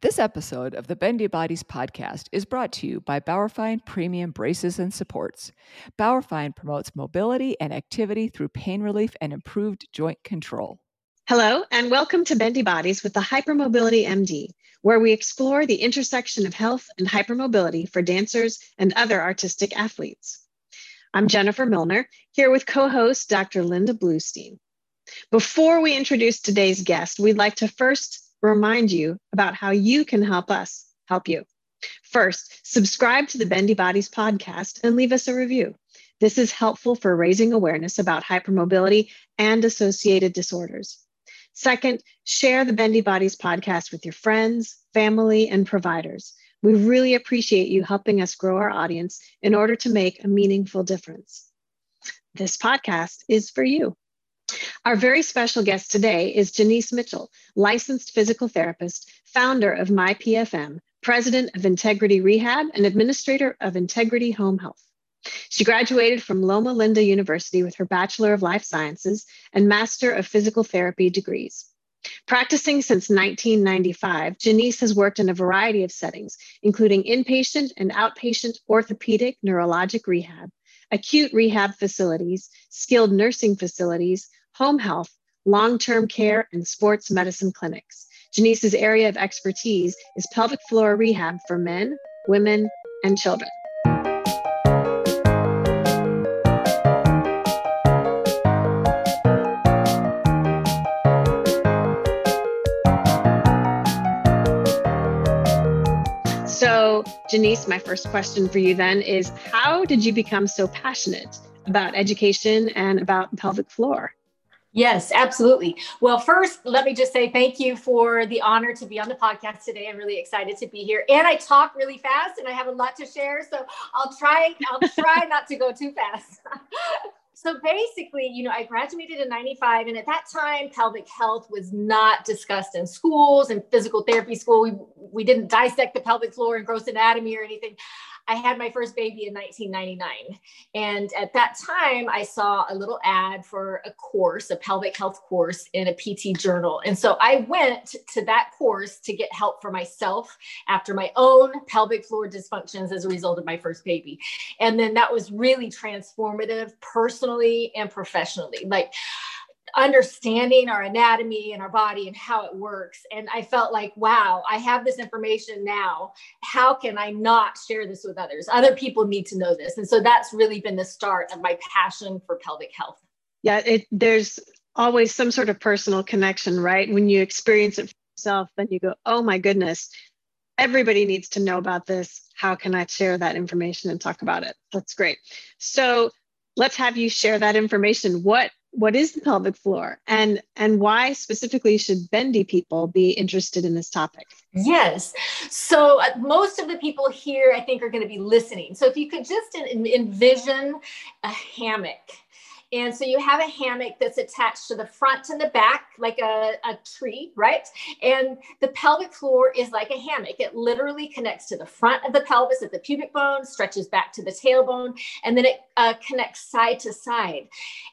This episode of the Bendy Bodies podcast is brought to you by Bauerfeind Premium Braces and Supports. Bauerfeind promotes mobility and activity through pain relief and improved joint control. Hello, and welcome to Bendy Bodies with the Hypermobility MD, where we explore the intersection of health and hypermobility for dancers and other artistic athletes. I'm Jennifer Milner, here with co host Dr. Linda Bluestein. Before we introduce today's guest, we'd like to first remind you about how you can help us help you. First, subscribe to the Bendy Bodies podcast and leave us a review. This is helpful for raising awareness about hypermobility and associated disorders. Second, share the Bendy Bodies podcast with your friends, family, and providers. We really appreciate you helping us grow our audience in order to make a meaningful difference. This podcast is for you. Our very special guest today is Jeanice Mitchell, licensed physical therapist, founder of MyPFM, president of Integrity Rehab, and administrator of Integrity Home Health. She graduated from Loma Linda University with her Bachelor of Life Sciences and Master of Physical Therapy degrees. Practicing since 1995, Jeanice has worked in a variety of settings, including inpatient and outpatient orthopedic neurologic rehab, acute rehab facilities, skilled nursing facilities, home health, long term care, and sports medicine clinics. Jeanice's area of expertise is pelvic floor rehab for men, women, and children. So, Jeanice, my first question for you then is How did you become so passionate about education and about pelvic floor? Yes, absolutely. Well, first, let me just say thank you for the honor to be on the podcast today. I'm really excited to be here. And I talk really fast and I have a lot to share, so I'll try I'll try not to go too fast. so basically, you know, I graduated in 95 and at that time pelvic health was not discussed in schools and physical therapy school. We we didn't dissect the pelvic floor and gross anatomy or anything. I had my first baby in 1999. And at that time, I saw a little ad for a course, a pelvic health course in a PT journal. And so I went to that course to get help for myself after my own pelvic floor dysfunctions as a result of my first baby. And then that was really transformative personally and professionally. Like, understanding our anatomy and our body and how it works. And I felt like, wow, I have this information now. How can I not share this with others? Other people need to know this. And so that's really been the start of my passion for pelvic health. Yeah, it, there's always some sort of personal connection, right? When you experience it for yourself, then you go, oh my goodness, everybody needs to know about this. How can I share that information and talk about it? That's great. So let's have you share that information. What what is the pelvic floor? And and why specifically should bendy people be interested in this topic? Yes. So uh, most of the people here i think are going to be listening. So if you could just envision a hammock and so you have a hammock that's attached to the front and the back, like a, a tree, right? And the pelvic floor is like a hammock. It literally connects to the front of the pelvis at the pubic bone, stretches back to the tailbone, and then it uh, connects side to side.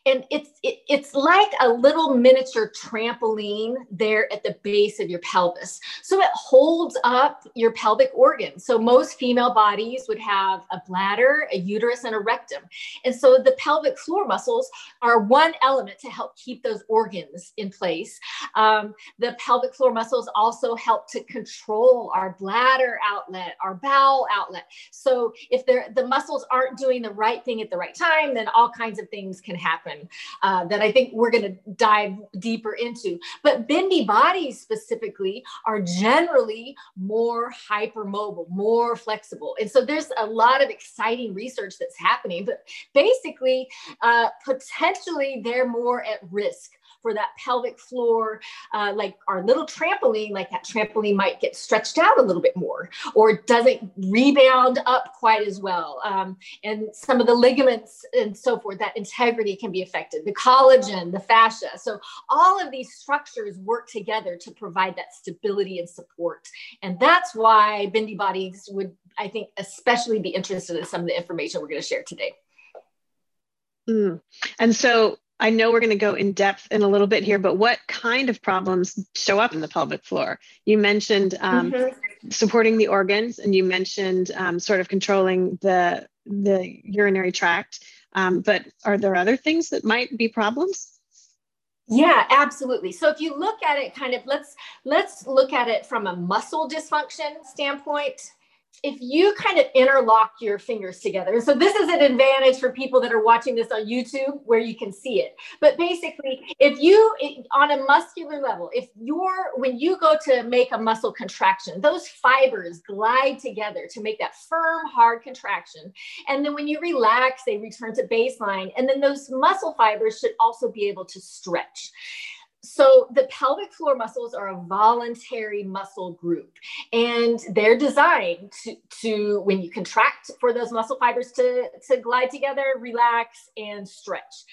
And it's it, it's like a little miniature trampoline there at the base of your pelvis. So it holds up your pelvic organs. So most female bodies would have a bladder, a uterus, and a rectum. And so the pelvic floor muscles muscles are one element to help keep those organs in place. Um, the pelvic floor muscles also help to control our bladder outlet, our bowel outlet. So if the muscles aren't doing the right thing at the right time, then all kinds of things can happen uh, that I think we're going to dive deeper into. But bendy bodies specifically are generally more hypermobile, more flexible. And so there's a lot of exciting research that's happening. But basically, uh, potentially they're more at risk for that pelvic floor, uh, like our little trampoline, like that trampoline might get stretched out a little bit more or doesn't rebound up quite as well. Um, and some of the ligaments and so forth, that integrity can be affected, the collagen, the fascia. So all of these structures work together to provide that stability and support. And that's why bendy bodies would, I think, especially be interested in some of the information we're going to share today. Mm. And so I know we're going to go in depth in a little bit here, but what kind of problems show up in the pelvic floor? You mentioned um, mm-hmm. supporting the organs, and you mentioned um, sort of controlling the the urinary tract. Um, but are there other things that might be problems? Yeah, absolutely. So if you look at it kind of let's let's look at it from a muscle dysfunction standpoint if you kind of interlock your fingers together, so this is an advantage for people that are watching this on YouTube where you can see it. But basically, if you, on a muscular level, if you're, when you go to make a muscle contraction, those fibers glide together to make that firm, hard contraction. And then when you relax, they return to baseline. And then those muscle fibers should also be able to stretch so the pelvic floor muscles are a voluntary muscle group and they're designed to, to when you contract for those muscle fibers to, to glide together relax and stretch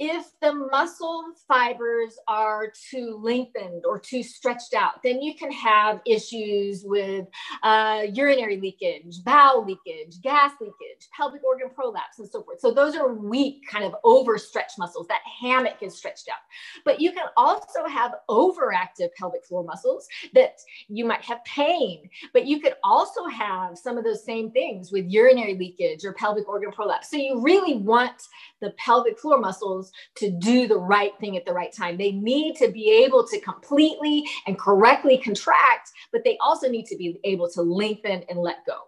if the muscle fibers are too lengthened or too stretched out, then you can have issues with uh, urinary leakage, bowel leakage, gas leakage, pelvic organ prolapse, and so forth. So those are weak, kind of overstretched muscles. That hammock is stretched out. But you can also have overactive pelvic floor muscles that you might have pain, but you could also have some of those same things with urinary leakage or pelvic organ prolapse. So you really want the pelvic floor muscles to do the right thing at the right time. They need to be able to completely and correctly contract, but they also need to be able to lengthen and let go.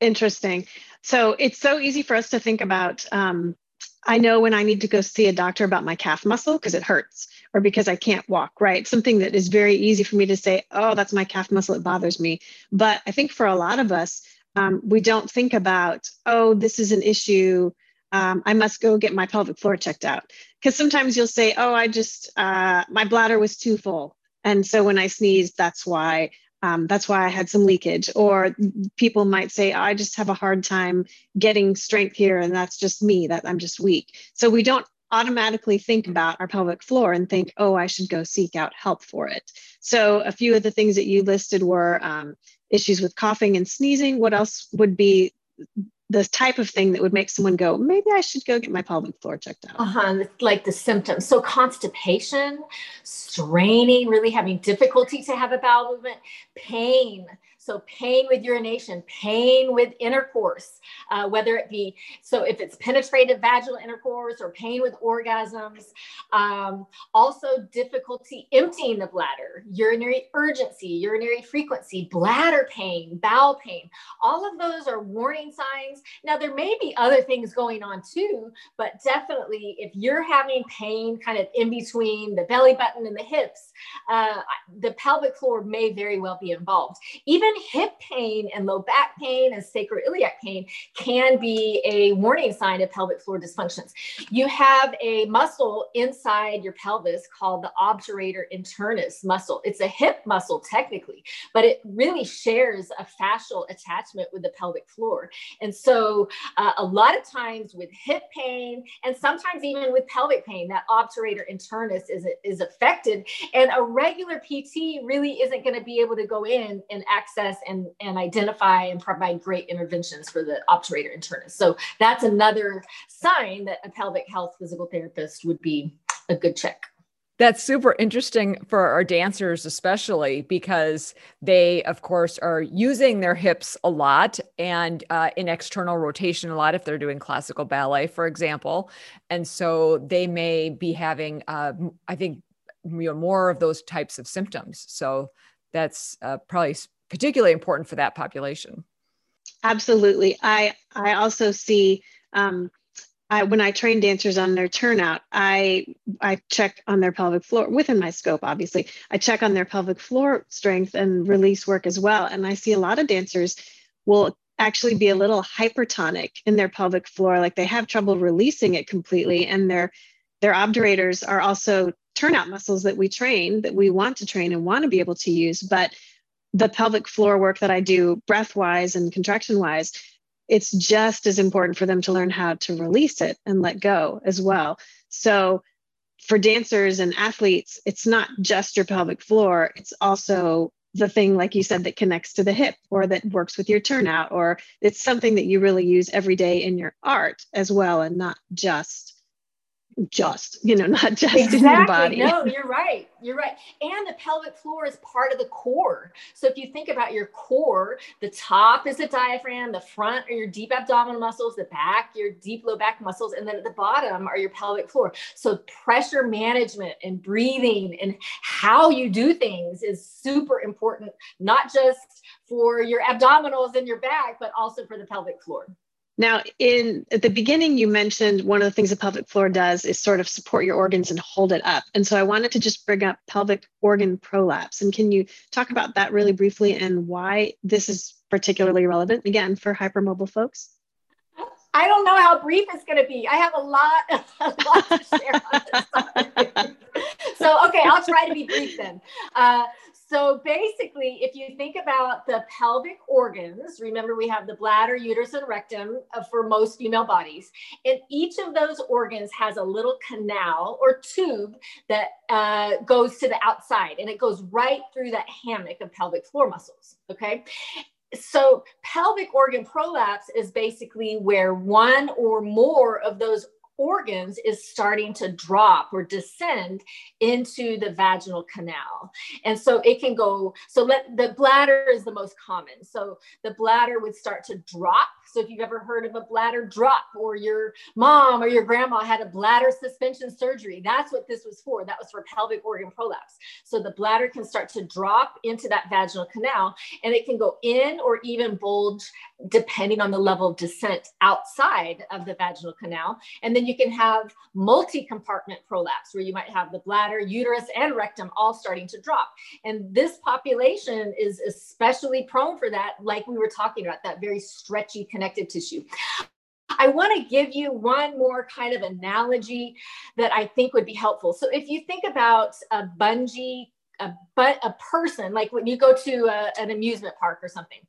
Interesting. So it's so easy for us to think about. Um, I know when I need to go see a doctor about my calf muscle because it hurts or because I can't walk, right? Something that is very easy for me to say, oh, that's my calf muscle, it bothers me. But I think for a lot of us, um, we don't think about, oh, this is an issue um, I must go get my pelvic floor checked out. Because sometimes you'll say, oh, I just, uh, my bladder was too full. And so when I sneezed, that's why. Um, that's why I had some leakage. Or people might say, oh, I just have a hard time getting strength here, and that's just me, that I'm just weak. So we don't automatically think about our pelvic floor and think, oh, I should go seek out help for it. So a few of the things that you listed were um, issues with coughing and sneezing. What else would be the type of thing that would make someone go, maybe I should go get my pelvic floor checked out. Uh-huh. Like the symptoms. So constipation, straining, really having difficulty to have a bowel movement, pain, so pain with urination, pain with intercourse, uh, whether it be, so if it's penetrative vaginal intercourse or pain with orgasms, um, also difficulty emptying the bladder, urinary urgency, urinary frequency, bladder pain, bowel pain, all of those are warning signs. Now there may be other things going on too, but definitely if you're having pain kind of in between the belly button and the hips, uh, the pelvic floor may very well be involved. Even hip pain and low back pain and sacroiliac pain can be a warning sign of pelvic floor dysfunctions. You have a muscle inside your pelvis called the obturator internus muscle. It's a hip muscle technically, but it really shares a fascial attachment with the pelvic floor. And so uh, a lot of times with hip pain and sometimes even with pelvic pain, that obturator internus is, is affected. And a regular PT really isn't going to be able to go in and access and, and identify and provide great interventions for the obturator internus. So that's another sign that a pelvic health physical therapist would be a good check. That's super interesting for our dancers, especially because they, of course, are using their hips a lot and uh, in external rotation a lot if they're doing classical ballet, for example. And so they may be having, uh, I think, you know, more of those types of symptoms. So that's uh, probably particularly important for that population. Absolutely. I I also see um, I, when I train dancers on their turnout, I I check on their pelvic floor within my scope. Obviously, I check on their pelvic floor strength and release work as well. And I see a lot of dancers will actually be a little hypertonic in their pelvic floor, like they have trouble releasing it completely, and their their obturators are also turnout muscles that we train that we want to train and want to be able to use, but the pelvic floor work that I do, breath wise and contraction wise, it's just as important for them to learn how to release it and let go as well. So, for dancers and athletes, it's not just your pelvic floor, it's also the thing, like you said, that connects to the hip or that works with your turnout, or it's something that you really use every day in your art as well, and not just just, you know, not just exactly. in your body. No, you're right. You're right. And the pelvic floor is part of the core. So if you think about your core, the top is the diaphragm, the front are your deep abdominal muscles, the back, your deep low back muscles, and then at the bottom are your pelvic floor. So pressure management and breathing and how you do things is super important, not just for your abdominals and your back, but also for the pelvic floor. Now, in at the beginning, you mentioned one of the things the pelvic floor does is sort of support your organs and hold it up. And so I wanted to just bring up pelvic organ prolapse. And can you talk about that really briefly and why this is particularly relevant again for hypermobile folks? I don't know how brief it's going to be. I have a lot, a lot to share on this. so, okay, I'll try to be brief then. Uh, so basically, if you think about the pelvic organs, remember we have the bladder, uterus, and rectum uh, for most female bodies. And each of those organs has a little canal or tube that uh, goes to the outside and it goes right through that hammock of pelvic floor muscles. Okay. So, pelvic organ prolapse is basically where one or more of those organs is starting to drop or descend into the vaginal canal. And so it can go, so let the bladder is the most common. So the bladder would start to drop. So if you've ever heard of a bladder drop or your mom or your grandma had a bladder suspension surgery, that's what this was for. That was for pelvic organ prolapse. So the bladder can start to drop into that vaginal canal and it can go in or even bulge depending on the level of descent outside of the vaginal canal. And then you can have multi compartment prolapse, where you might have the bladder, uterus, and rectum all starting to drop. And this population is especially prone for that, like we were talking about, that very stretchy connective tissue. I want to give you one more kind of analogy that I think would be helpful. So if you think about a bungee a but a person like when you go to a, an amusement park or something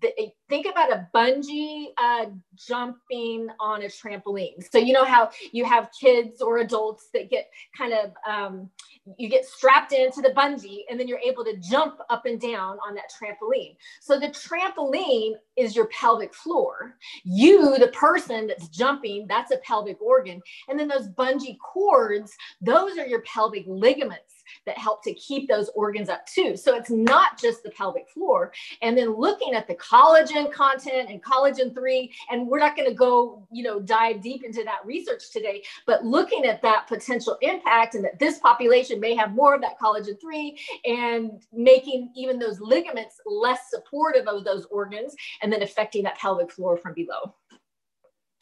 the, think about a bungee uh, jumping on a trampoline. So you know how you have kids or adults that get kind of um, you get strapped into the bungee and then you're able to jump up and down on that trampoline. So the trampoline is your pelvic floor. You the person that's jumping that's a pelvic organ. And then those bungee cords those are your pelvic ligaments that help to keep those organs up too. So it's not just the pelvic floor. And then looking at the collagen content and collagen 3, and we're not going to go, you know, dive deep into that research today, but looking at that potential impact and that this population may have more of that collagen 3 and making even those ligaments less supportive of those organs and then affecting that pelvic floor from below.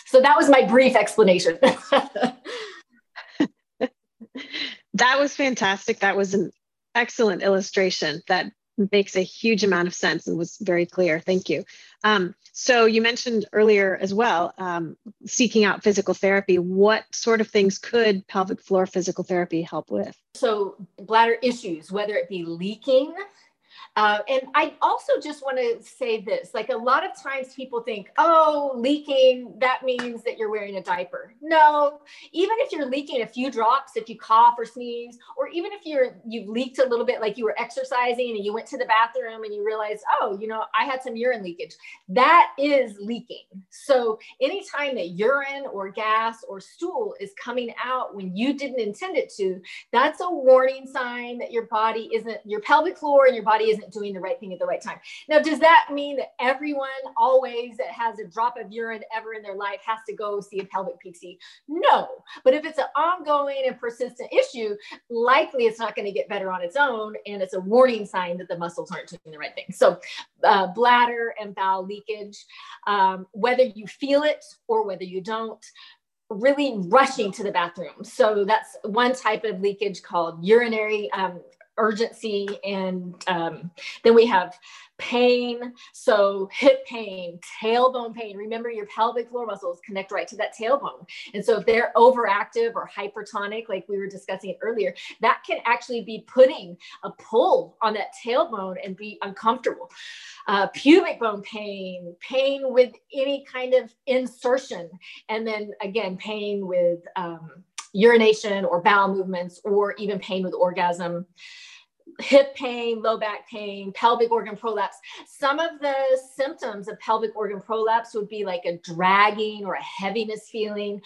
So that was my brief explanation. that was fantastic. That was an excellent illustration that makes a huge amount of sense and was very clear. Thank you. Um, so you mentioned earlier as well, um, seeking out physical therapy. What sort of things could pelvic floor physical therapy help with? So bladder issues, whether it be leaking, uh, and I also just want to say this like a lot of times people think, oh, leaking, that means that you're wearing a diaper. No, even if you're leaking a few drops, if you cough or sneeze, or even if you're you've leaked a little bit, like you were exercising and you went to the bathroom and you realized, oh, you know, I had some urine leakage, that is leaking. So anytime that urine or gas or stool is coming out when you didn't intend it to, that's a warning sign that your body isn't, your pelvic floor and your body isn't isn't doing the right thing at the right time. Now, does that mean that everyone always that has a drop of urine ever in their life has to go see a pelvic PT? No. But if it's an ongoing and persistent issue, likely it's not going to get better on its own. And it's a warning sign that the muscles aren't doing the right thing. So, uh, bladder and bowel leakage, um, whether you feel it or whether you don't, really rushing to the bathroom. So that's one type of leakage called urinary um, urgency and um, then we have pain. So hip pain tailbone pain. Remember your pelvic floor muscles connect right to that tailbone. And so if they're overactive or hypertonic like we were discussing earlier that can actually be putting a pull on that tailbone and be uncomfortable. Uh, pubic bone pain pain with any kind of insertion. And then again pain with um, urination or bowel movements or even pain with orgasm hip pain, low back pain, pelvic organ prolapse. Some of the symptoms of pelvic organ prolapse would be like a dragging or a heaviness feeling.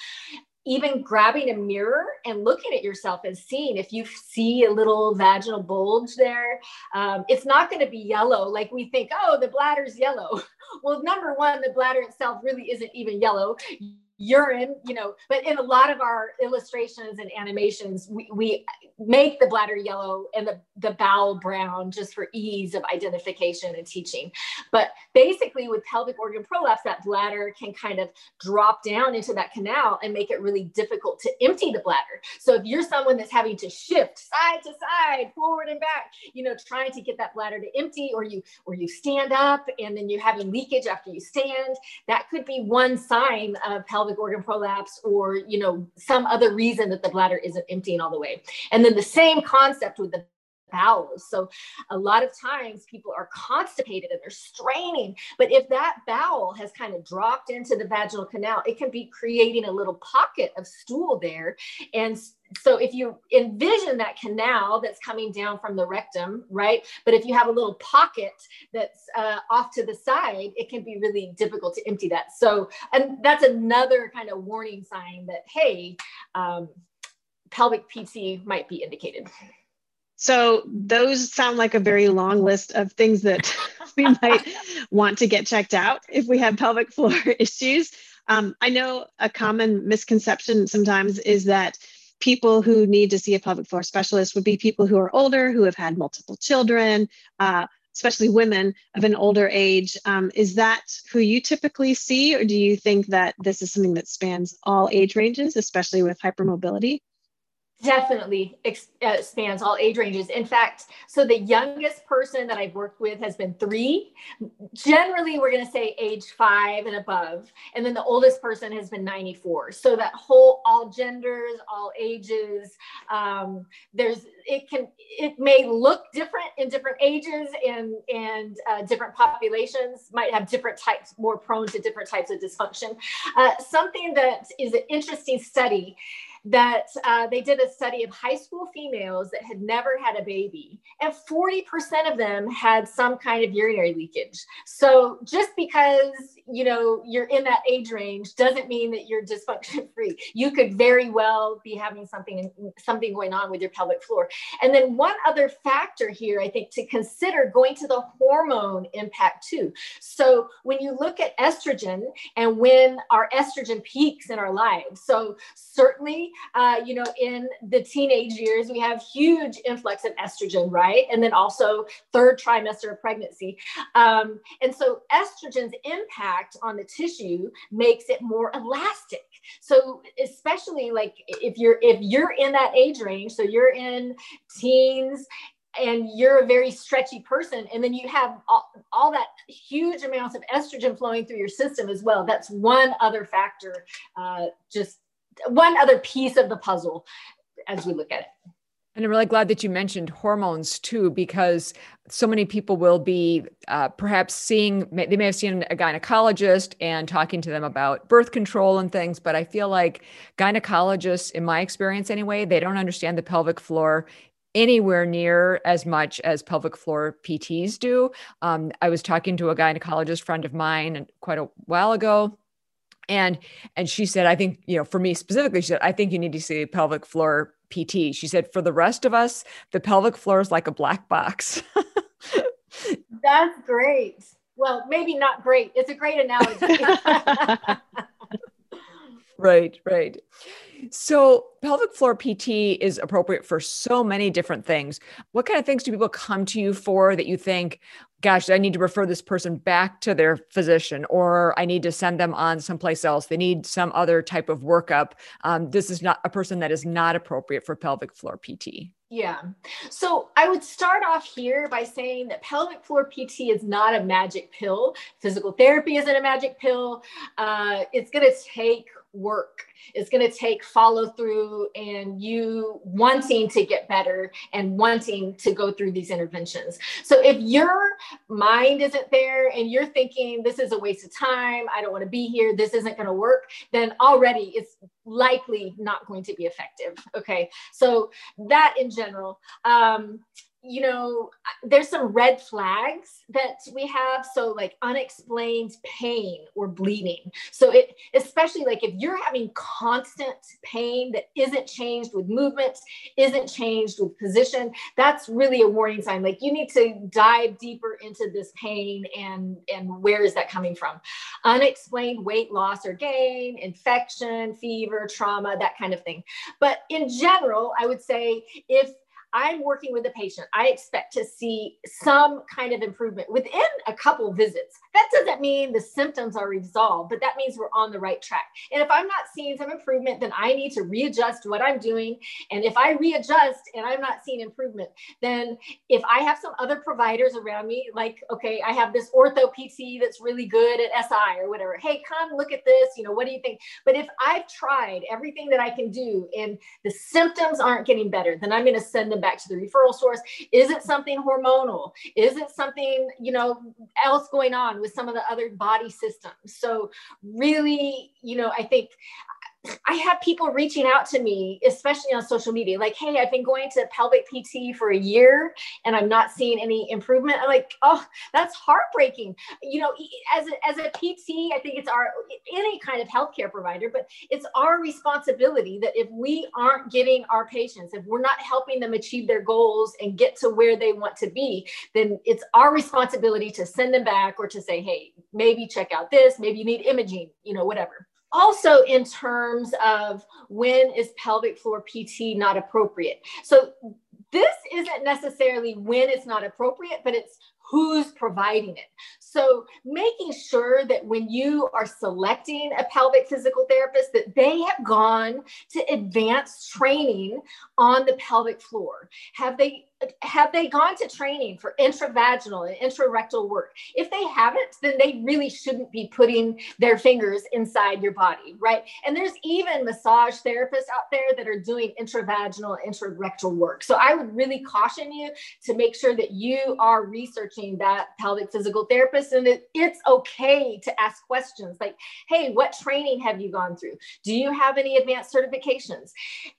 even grabbing a mirror and looking at yourself and seeing if you see a little vaginal bulge there, um, it's not going to be yellow like we think, oh, the bladder's yellow. well, number one, the bladder itself really isn't even yellow urine, you know, but in a lot of our illustrations and animations, we, we make the bladder yellow and the, the bowel brown just for ease of identification and teaching. But basically with pelvic organ prolapse, that bladder can kind of drop down into that canal and make it really difficult to empty the bladder. So if you're someone that's having to shift side to side, forward and back, you know, trying to get that bladder to empty or you, or you stand up and then you're having leakage after you stand, that could be one sign of pelvic pelvic organ prolapse or you know some other reason that the bladder isn't emptying all the way. And then the same concept with the bowels. So a lot of times people are constipated and they're straining. But if that bowel has kind of dropped into the vaginal canal, it can be creating a little pocket of stool there. And so if you envision that canal that's coming down from the rectum, right? But if you have a little pocket that's uh, off to the side, it can be really difficult to empty that. So, and that's another kind of warning sign that, hey, um, pelvic PT might be indicated. So those sound like a very long list of things that we might want to get checked out if we have pelvic floor issues. Um, I know a common misconception sometimes is that people who need to see a pelvic floor specialist would be people who are older, who have had multiple children, uh, especially women of an older age. Um, is that who you typically see, or do you think that this is something that spans all age ranges, especially with hypermobility? Definitely expands uh, all age ranges. In fact, so the youngest person that I've worked with has been three. Generally, we're going to say age five and above. And then the oldest person has been 94. So that whole all genders, all ages, um, there's, it can, it may look different in different ages and, and uh, different populations might have different types, more prone to different types of dysfunction. Uh, something that is an interesting study that uh, they did a study of high school females that had never had a baby, and 40% of them had some kind of urinary leakage. So just because you know you're in that age range doesn't mean that you're dysfunction free. You could very well be having something something going on with your pelvic floor. And then one other factor here, I think, to consider going to the hormone impact too. So when you look at estrogen and when our estrogen peaks in our lives, so certainly uh, you know, in the teenage years, we have huge influx of estrogen, right? And then also third trimester of pregnancy. Um, and so estrogen's impact on the tissue makes it more elastic. So especially like if you're if you're in that age range, so you're in teens and you're a very stretchy person and then you have all, all, that huge amounts of estrogen flowing through your system as well that's one other factor uh, just one other piece of the puzzle as we look at it. And I'm really glad that you mentioned hormones too, because so many people will be uh, perhaps seeing, they may have seen a gynecologist and talking to them about birth control and things. But I feel like gynecologists, in my experience anyway, they don't understand the pelvic floor anywhere near as much as pelvic floor PTs do. Um, I was talking to a gynecologist friend of mine quite a while ago and and she said i think you know for me specifically she said i think you need to see pelvic floor pt she said for the rest of us the pelvic floor is like a black box. That's great. Well maybe not great. It's a great analogy right right so, pelvic floor PT is appropriate for so many different things. What kind of things do people come to you for that you think, gosh, I need to refer this person back to their physician, or I need to send them on someplace else? They need some other type of workup. Um, this is not a person that is not appropriate for pelvic floor PT. Yeah. So I would start off here by saying that pelvic floor PT is not a magic pill. Physical therapy isn't a magic pill. Uh, it's going to take work. It's going to take follow through and you wanting to get better and wanting to go through these interventions. So if your mind isn't there and you're thinking this is a waste of time, I don't want to be here, this isn't going to work, then already it's likely not going to be effective. Okay. So that in general. Um, you know, there's some red flags that we have. So, like unexplained pain or bleeding. So, it especially like if you're having constant pain that isn't changed with movement, isn't changed with position, that's really a warning sign. Like you need to dive deeper into this pain and and where is that coming from? Unexplained weight loss or gain, infection, fever, trauma, that kind of thing. But in general, I would say if I'm working with a patient, I expect to see some kind of improvement within a couple visits. That doesn't mean the symptoms are resolved, but that means we're on the right track. And if I'm not seeing some improvement, then I need to readjust what I'm doing. And if I readjust and I'm not seeing improvement, then if I have some other providers around me, like, okay, I have this ortho PT that's really good at SI or whatever, hey, come look at this, you know, what do you think? But if I've tried everything that I can do and the symptoms aren't getting better, then I'm going to send them back to the referral source? Is it something hormonal? Is it something, you know, else going on with some of the other body systems? So really, you know, I think I have people reaching out to me, especially on social media, like, hey, I've been going to pelvic PT for a year and I'm not seeing any improvement. I'm like, oh, that's heartbreaking. You know, as a, as a PT, I think it's our, any kind of healthcare provider, but it's our responsibility that if we aren't getting our patients, if we're not helping them achieve their goals and get to where they want to be, then it's our responsibility to send them back or to say, hey, maybe check out this, maybe you need imaging, you know, whatever also in terms of when is pelvic floor PT not appropriate. So this isn't necessarily when it's not appropriate, but it's who's providing it. So making sure that when you are selecting a pelvic physical therapist that they have gone to advanced training on the pelvic floor. Have they have they gone to training for intravaginal and intrarectal work? If they haven't, then they really shouldn't be putting their fingers inside your body, right? And there's even massage therapists out there that are doing intravaginal intrarectal work. So I would really caution you to make sure that you are researching that pelvic physical therapist and it, it's okay to ask questions like, hey, what training have you gone through? Do you have any advanced certifications?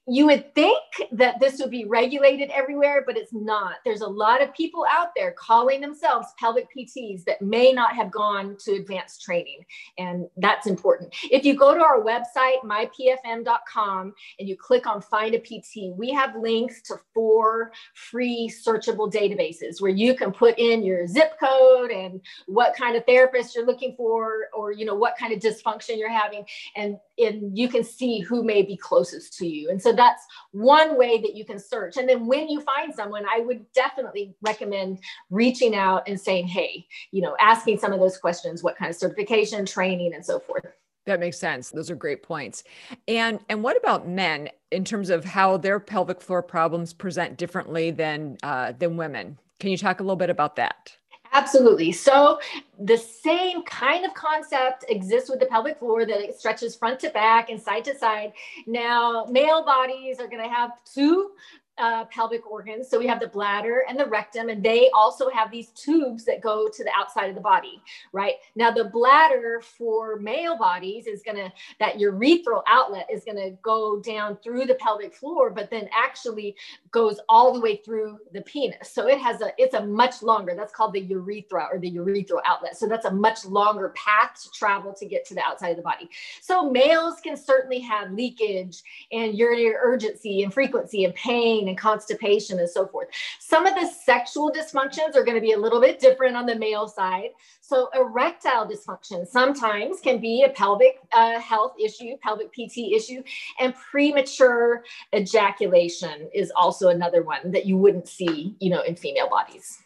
You would think that this would be regulated everywhere, but it's not. There's a lot of people out there calling themselves pelvic PTs that may not have gone to advanced training. And that's important. If you go to our website, mypfm.com, and you click on find a PT, we have links to four free searchable databases where you can put in your zip code and what kind of therapist you're looking for, or you know, what kind of dysfunction you're having. And, and you can see who may be closest to you. And so that's one way that you can search. And then when you find someone, I would definitely recommend reaching out and saying, hey, you know, asking some of those questions, what kind of certification, training, and so forth. That makes sense. Those are great points. And and what about men in terms of how their pelvic floor problems present differently than uh, than women? Can you talk a little bit about that? Absolutely. So the same kind of concept exists with the pelvic floor that it stretches front to back and side to side. Now, male bodies are going to have two uh, pelvic organs. So we have the bladder and the rectum, and they also have these tubes that go to the outside of the body, right? Now, the bladder for male bodies is going to, that urethral outlet is going to go down through the pelvic floor, but then actually goes all the way through the penis. So it has a, it's a much longer, that's called the urethra or the urethral outlet. So that's a much longer path to travel to get to the outside of the body. So males can certainly have leakage and urinary urgency and frequency and pain and constipation and so forth. Some of the sexual dysfunctions are going to be a little bit different on the male side. So erectile dysfunction sometimes can be a pelvic uh, health issue, pelvic PT issue, and premature ejaculation is also another one that you wouldn't see, you know, in female bodies.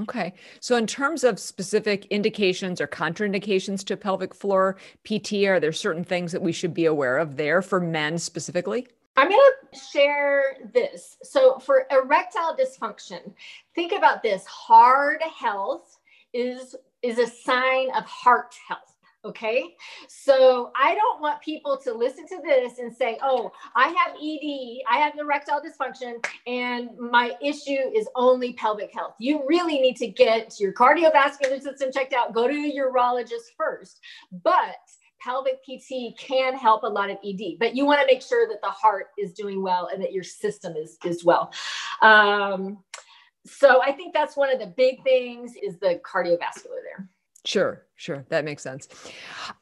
Okay. So, in terms of specific indications or contraindications to pelvic floor PT, are there certain things that we should be aware of there for men specifically? I'm going to share this. So, for erectile dysfunction, think about this hard health is, is a sign of heart health. Okay. So I don't want people to listen to this and say, oh, I have ED, I have erectile dysfunction, and my issue is only pelvic health. You really need to get your cardiovascular system checked out, go to a urologist first. But pelvic PT can help a lot of ED, but you want to make sure that the heart is doing well and that your system is is well. Um, so I think that's one of the big things is the cardiovascular there. Sure, sure. That makes sense.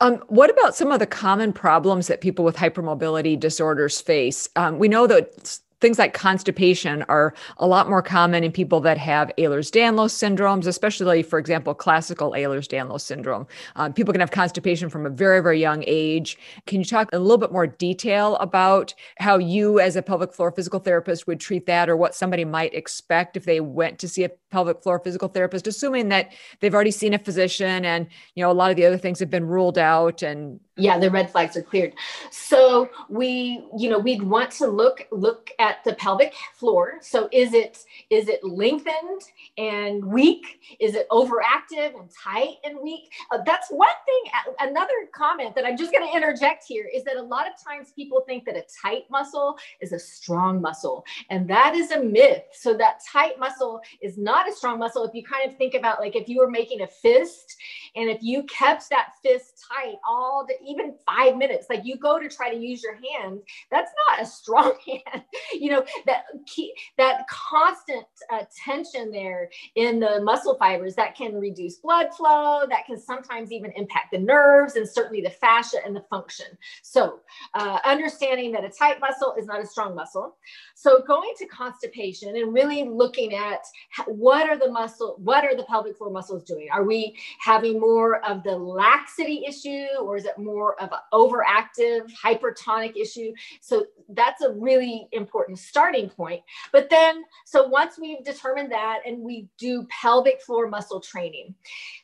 Um, what about some of the common problems that people with hypermobility disorders face? Um, we know that things like constipation are a lot more common in people that have Ehlers-Danlos syndromes, especially, for example, classical Ehlers-Danlos syndrome. Um, people can have constipation from a very, very young age. Can you talk a little bit more detail about how you, as a pelvic floor physical therapist, would treat that, or what somebody might expect if they went to see a pelvic floor physical therapist, assuming that they've already seen a physician and you know a lot of the other things have been ruled out and yeah the red flags are cleared. So we you know we'd want to look look at the pelvic floor. So is it is it lengthened and weak? Is it overactive and tight and weak? Uh, that's one thing another comment that i'm just going to interject here is that a lot of times people think that a tight muscle is a strong muscle and that is a myth. So that tight muscle is not a strong muscle if you kind of think about like if you were making a fist and if you kept that fist tight all the even five minutes, like you go to try to use your hand, that's not a strong hand. you know, that key, that constant uh, tension there in the muscle fibers that can reduce blood flow, that can sometimes even impact the nerves and certainly the fascia and the function. So, uh, understanding that a tight muscle is not a strong muscle. So, going to constipation and really looking at what are the muscle, what are the pelvic floor muscles doing? Are we having more of the laxity issue or is it more more of an overactive hypertonic issue. So that's a really important starting point. But then, so once we've determined that and we do pelvic floor muscle training.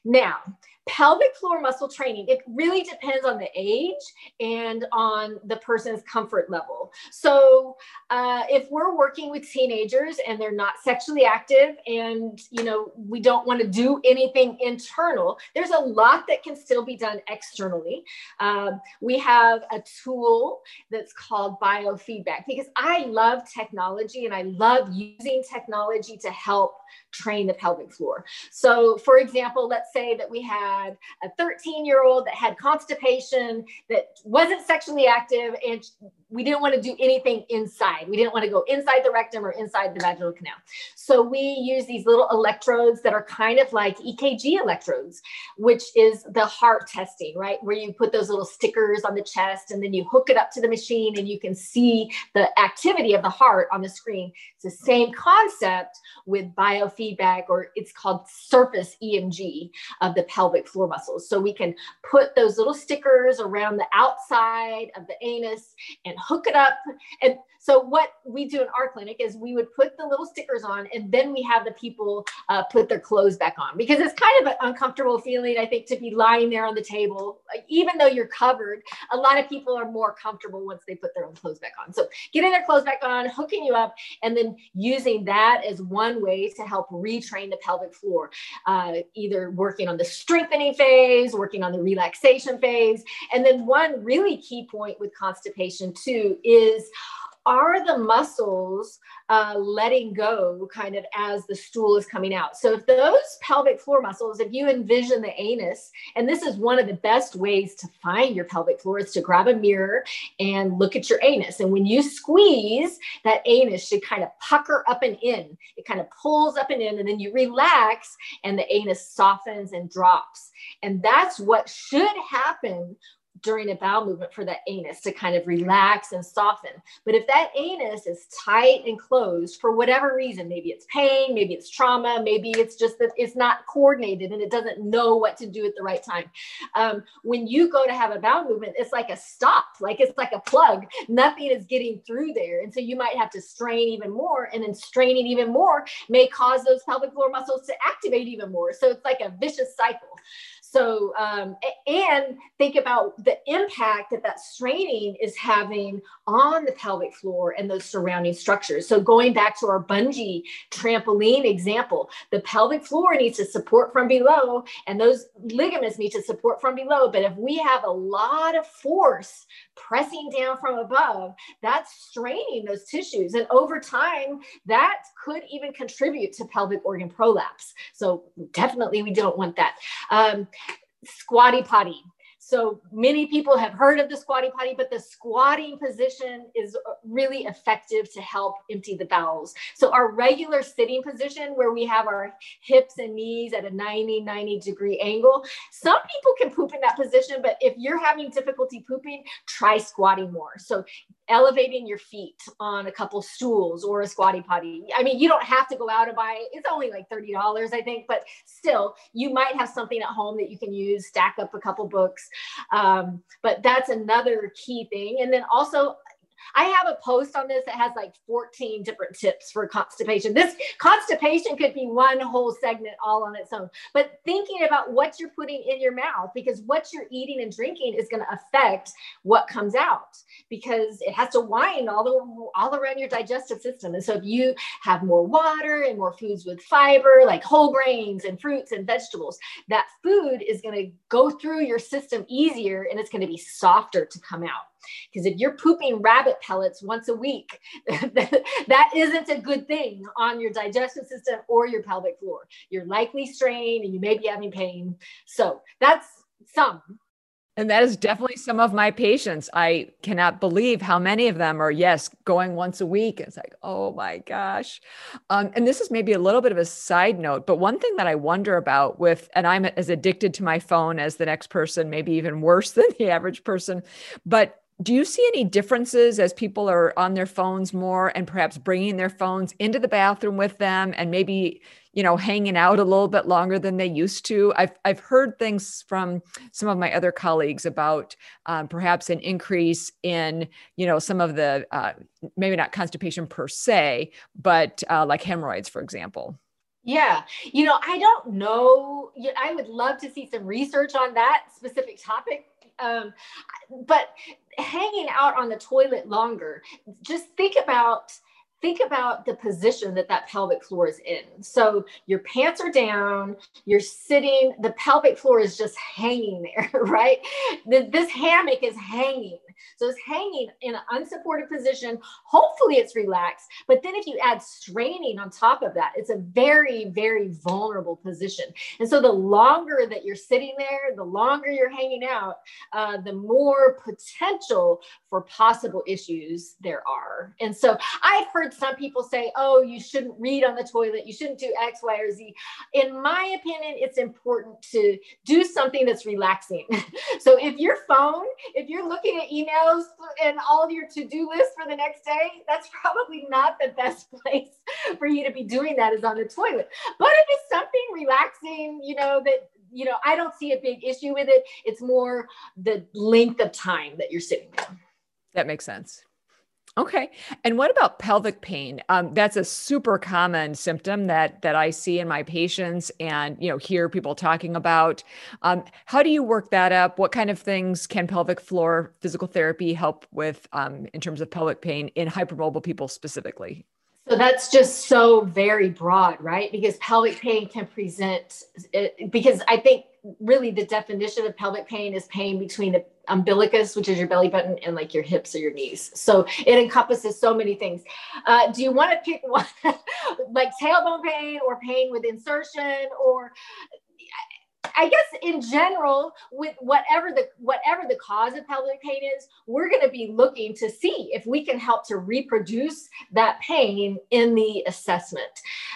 Now, pelvic floor muscle training it really depends on the age and on the person's comfort level so uh, if we're working with teenagers and they're not sexually active and you know we don't want to do anything internal there's a lot that can still be done externally um, we have a tool that's called biofeedback because i love technology and i love using technology to help train the pelvic floor. So, for example, let's say that we had a 13 year old that had constipation that wasn't sexually active and we didn't want to do anything inside. We didn't want to go inside the rectum or inside the vaginal canal. So we use these little electrodes that are kind of like EKG electrodes, which is the heart testing, right? Where you put those little stickers on the chest and then you hook it up to the machine and you can see the activity of the heart on the screen. It's the same concept with biofeedback, or it's called surface EMG of the pelvic floor muscles. So we can put those little stickers around the outside of the anus and hook it up. And so what we do in our clinic is we would put the little stickers on and then we have the people uh, put their clothes back on because it's kind of an uncomfortable feeling, I think, to be lying there on the table. Even though you're covered, a lot of people are more comfortable once they put their own clothes back on. So getting their clothes back on, hooking you up, and then using that as one way to help retrain the pelvic floor, uh, either working on the strengthening phase, working on the relaxation phase. And then one really key point with constipation too is are the muscles uh, letting go kind of as the stool is coming out? So, if those pelvic floor muscles, if you envision the anus, and this is one of the best ways to find your pelvic floor is to grab a mirror and look at your anus. And when you squeeze, that anus should kind of pucker up and in. It kind of pulls up and in, and then you relax, and the anus softens and drops. And that's what should happen during a bowel movement for that anus to kind of relax and soften. But if that anus is tight and closed for whatever reason, maybe it's pain, maybe it's trauma, maybe it's just that it's not coordinated and it doesn't know what to do at the right time. Um, when you go to have a bowel movement, it's like a stop, like it's like a plug. Nothing is getting through there. And so you might have to strain even more, and then straining even more may cause those pelvic floor muscles to activate even more. So it's like a vicious cycle. So, um, and think about the impact that that straining is having on the pelvic floor and those surrounding structures. So, going back to our bungee trampoline example, the pelvic floor needs to support from below, and those ligaments need to support from below. But if we have a lot of force pressing down from above, that's straining those tissues. And over time, that could even contribute to pelvic organ prolapse. So, definitely, we don't want that. Um, squatty potty. So many people have heard of the squatty potty, but the squatting position is uh, really effective to help empty the bowels. So our regular sitting position where we have our hips and knees at a 90, 90 degree angle, some people can poop in that position, but if you're having difficulty pooping, try squatting more. So elevating your feet on a couple stools or a squatty potty. I mean, you don't have to go out and buy, it's only like $30, I think, but still, you might have something at home that you can use, stack up a couple books. Um, but that's another key thing. And then also, I have a post on this that has like 14 different tips for constipation. This constipation could be one whole segment all on its own, but thinking about what you're putting in your mouth because what you're eating and drinking is going to affect what comes out because it has to wind all the all around your digestive system. And so if you have more water and more foods with fiber like whole grains and fruits and vegetables, that food is going to go through your system easier and it's going to be softer to come out. Because if you're pooping rabbit pellets once a week, that isn't a good thing on your digestive system or your pelvic floor. You're likely strained and you may be having pain. So that's some. And that is definitely some of my patients. I cannot believe how many of them are, yes, going once a week. It's like, oh my gosh. Um, and this is maybe a little bit of a side note, but one thing that I wonder about with, and I'm as addicted to my phone as the next person, maybe even worse than the average person, but do you see any differences as people are on their phones more and perhaps bringing their phones into the bathroom with them and maybe you know hanging out a little bit longer than they used to? I've, I've heard things from some of my other colleagues about um, perhaps an increase in you know some of the uh, maybe not constipation per se but uh, like hemorrhoids for example. Yeah, you know, I don't know. I would love to see some research on that specific topic. Um, but hanging out on the toilet longer, just think about think about the position that that pelvic floor is in. So your pants are down, you're sitting, the pelvic floor is just hanging there, right? This hammock is hanging. So it's hanging in an unsupported position. Hopefully it's relaxed. But then if you add straining on top of that, it's a very, very vulnerable position. And so the longer that you're sitting there, the longer you're hanging out, uh, the more potential for possible issues there are. And so I've heard some people say, oh, you shouldn't read on the toilet, you shouldn't do X, Y, or Z. In my opinion, it's important to do something that's relaxing. so if your phone, if you're looking at emails and all of your to-do list for the next day, that's probably not the best place for you to be doing that is on the toilet. But if it's something relaxing, you know, that you know, I don't see a big issue with it. It's more the length of time that you're sitting there. That makes sense. Okay. And what about pelvic pain? Um, that's a super common symptom that that I see in my patients and you know hear people talking about. Um, how do you work that up? What kind of things can pelvic floor physical therapy help with um, in terms of pelvic pain in hypermobile people specifically? So that's just so very broad, right? Because pelvic pain can present, because I think really the definition of pelvic pain is pain between the umbilicus, which is your belly button, and like your hips or your knees. So it encompasses so many things. Uh, do you want to pick one, like tailbone pain or pain with insertion or I guess in general, with whatever the whatever the cause of pelvic pain is, we're going to be looking to see if we can help to reproduce that pain in the assessment.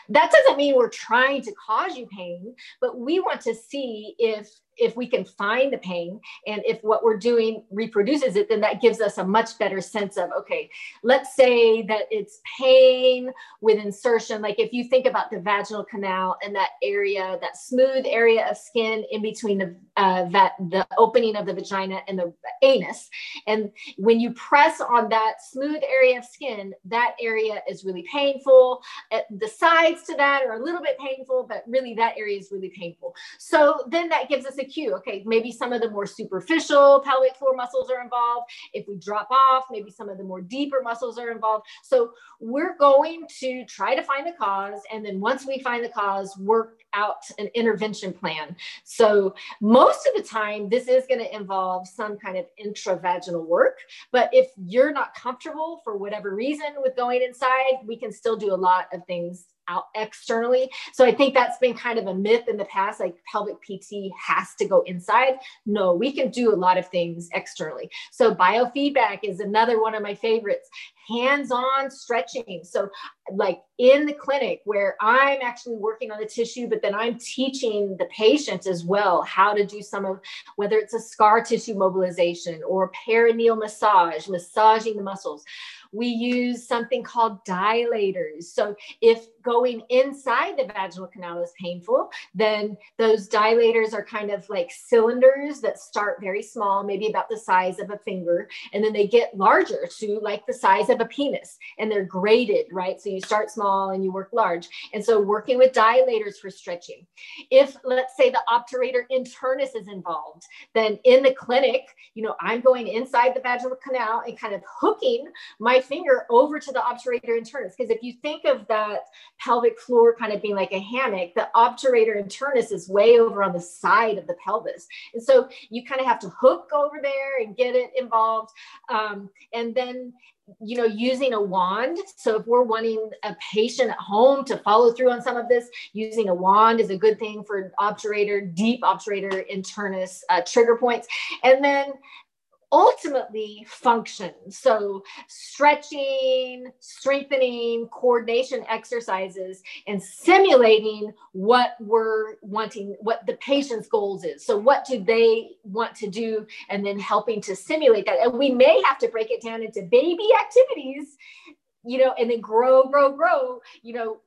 That doesn't mean we're trying to cause you pain, but we want to see if if we can find the pain and if what we're doing reproduces it, then that gives us a much better sense of, okay, let's say that it's pain with insertion. Like if you think about the vaginal canal and that area, that smooth area of skin in between the, uh, that, the opening of the vagina and the anus. And when you press on that smooth area of skin, that area is really painful. The sides to that are a little bit painful, but really that area is really painful. So then that gives us a cue. Okay, maybe some of the more superficial pelvic floor muscles are involved. If we drop off, maybe some of the more deeper muscles are involved. So we're going to try to find the cause. And then once we find the cause, work out an intervention plan. So most of the time, this is going to involve some kind of intravaginal work. But if you're not comfortable for whatever reason with going inside, we can still do a lot of things out externally. So I think that's been kind of a myth in the past, like pelvic PT has to go inside. No, we can do a lot of things externally. So biofeedback is another one of my favorites hands-on stretching so like in the clinic where i'm actually working on the tissue but then i'm teaching the patient as well how to do some of whether it's a scar tissue mobilization or perineal massage massaging the muscles we use something called dilators. So if going inside the vaginal canal is painful, then those dilators are kind of like cylinders that start very small, maybe about the size of a finger, and then they get larger to like the size of a penis and they're graded, right? So you start small and you work large. And so working with dilators for stretching. If let's say the obturator internus is involved, then in the clinic, you know, I'm going inside the vaginal canal and kind of hooking my finger over to the obturator internus. Because if you think of that pelvic floor kind of being like a hammock, the obturator internus is way over on the side of the pelvis. And so you kind of have to hook over there and get it involved. Um, and then you know using a wand so if we're wanting a patient at home to follow through on some of this using a wand is a good thing for obturator deep obturator internus uh, trigger points and then ultimately function. So, stretching, strengthening, coordination exercises, and simulating what we're wanting, what the patient's goals is. So, what do they want to do, and then helping to simulate that. And we may have to break it down into baby activities, you know, and then grow, grow, grow, you know,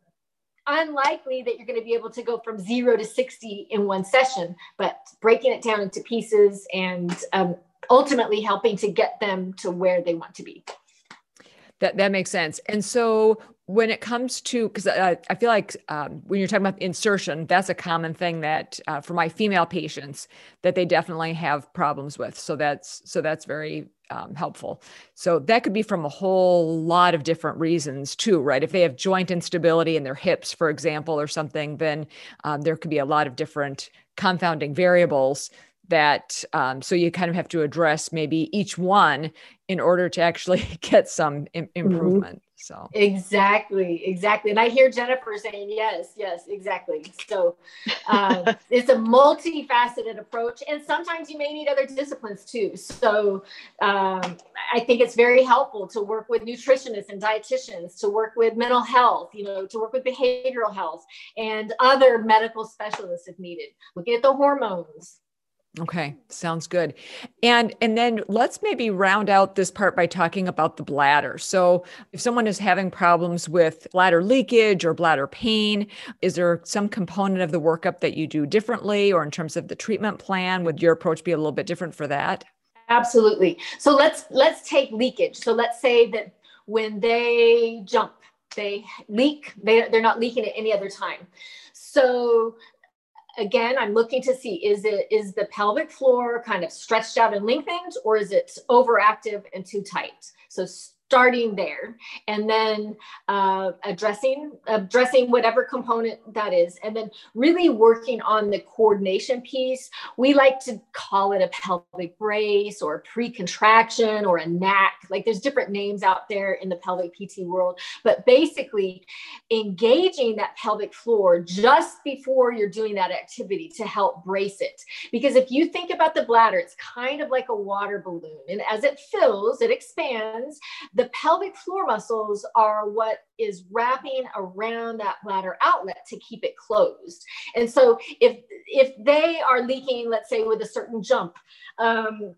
unlikely that you're going to be able to go from zero to 60 in one session, but breaking it down into pieces and um, ultimately helping to get them to where they want to be. That that makes sense. And so when it comes to because I, I, feel like um, when you're talking about insertion that's a common thing that uh, for my female patients that they definitely have problems with so that's so that's very um, helpful so that could be from a whole lot of different reasons too right if they have joint instability in their hips for example or something then um, there could be a lot of different confounding variables that um, so you kind of have to address maybe each one in order to actually get some Im- mm-hmm. improvement mm-hmm. so exactly exactly and i hear jennifer saying yes yes exactly so um, it's a multifaceted approach and sometimes you may need other disciplines too so um, i think it's very helpful to work with nutritionists and dietitians to work with mental health you know to work with behavioral health and other medical specialists if needed looking at the hormones Okay, sounds good. And and then let's maybe round out this part by talking about the bladder. So, if someone is having problems with bladder leakage or bladder pain, is there some component of the workup that you do differently or in terms of the treatment plan would your approach be a little bit different for that? Absolutely. So let's let's take leakage. So let's say that when they jump, they leak, they, they're not leaking at any other time. So again, I'm looking to see is it is the pelvic floor kind of stretched out and lengthened, or is it overactive and too tight? So starting there and then uh, addressing addressing whatever component that is and then really working on the coordination piece. We like to call it a pelvic brace or pre-contraction or a knack. Like there's different names out there in the pelvic pt world but basically engaging that pelvic floor just before you're doing that activity to help brace it. Because if you think about the bladder it's kind of like a water balloon and as it fills it expands the pelvic floor muscles are what is wrapping around that bladder outlet to keep it closed. And so if if they are leaking, let's say with a certain jump, um,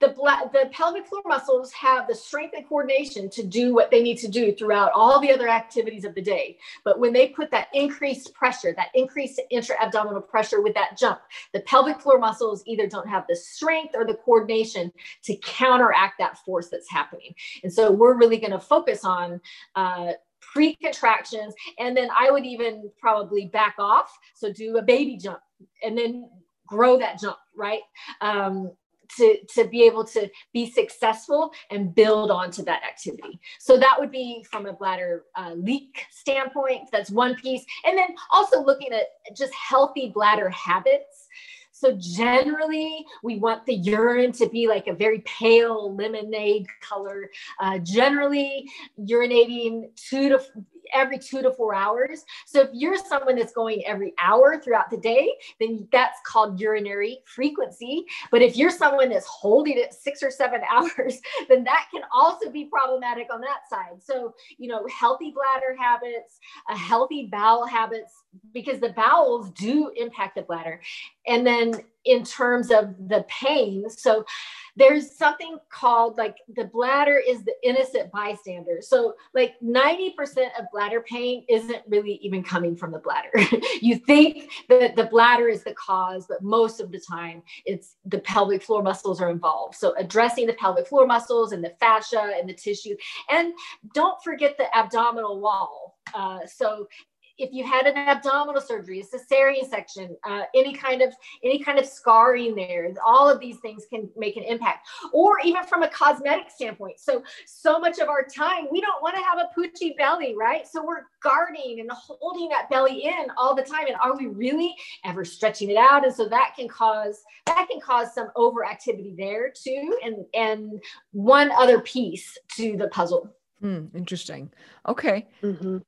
the, the pelvic floor muscles have the strength and coordination to do what they need to do throughout all the other activities of the day. But when they put that increased pressure, that increased intra-abdominal pressure with that jump, the pelvic floor muscles either don't have the strength or the coordination to counteract that force that's happening. And so we're really going to focus on uh, pre-contractions, and then I would even probably back off. So do a baby jump, and then grow that jump, right? Um, to, to be able to be successful and build onto that activity. So that would be from a bladder uh, leak standpoint. That's one piece. And then also looking at just healthy bladder habits. So generally, we want the urine to be like a very pale lemonade color. Uh, generally, urinating two to every two to four hours. So if you're someone that's going every hour throughout the day, then that's called urinary frequency. But if you're someone that's holding it six or seven hours, then that can also be problematic on that side. So, you know, healthy bladder habits, a healthy bowel habits, because the bowels do impact the bladder. And then in terms of the pain, so there's something called like the bladder is the innocent bystander. So, like 90% of bladder pain isn't really even coming from the bladder. you think that the bladder is the cause, but most of the time it's the pelvic floor muscles are involved. So, addressing the pelvic floor muscles and the fascia and the tissue. And don't forget the abdominal wall. Uh, so if you had an abdominal surgery, a cesarean section, uh, any kind of any kind of scarring there, all of these things can make an impact. Or even from a cosmetic standpoint. So so much of our time we don't want to have a poochy belly, right? So we're guarding and holding that belly in all the time. And are we really ever stretching it out? And so that can cause that can cause some overactivity there too. And and one other piece to the puzzle. Mm, interesting. Okay. Mm-hmm.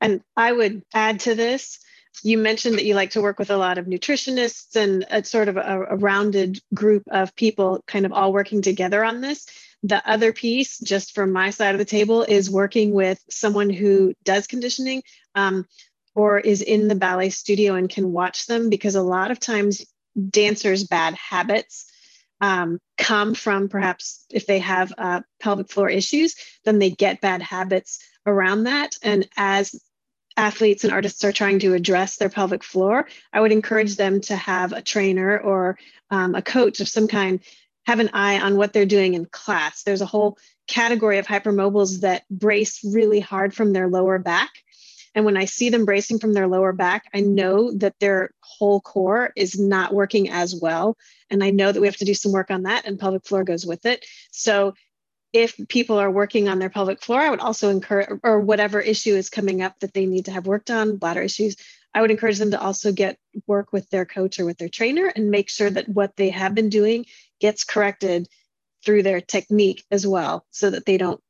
And I would add to this you mentioned that you like to work with a lot of nutritionists and a sort of a, a, rounded group of people kind of all working together on this. The other piece, just from my side of the table, is working with someone who does conditioning um, or is in the ballet studio and can watch them because a lot of times dancers' bad habits um, come from perhaps if they have uh, pelvic floor issues, then they get bad habits around that. And as athletes and artists are trying to address their pelvic floor, I would encourage them to have a trainer or um, a coach of some kind have an eye on what they're doing in class. There's a whole category of hypermobiles that brace really hard from their lower back. And when I see them bracing from their lower back, I know that their whole core is not working as well. And I know that we have to do some work on that, and pelvic floor goes with it. So if people are working on their pelvic floor, I would also encourage, or whatever issue is coming up that they need to have worked on, bladder issues, I would encourage them to also get work with their coach or with their trainer and make sure that what they have been doing gets corrected through their technique as well, so that they don't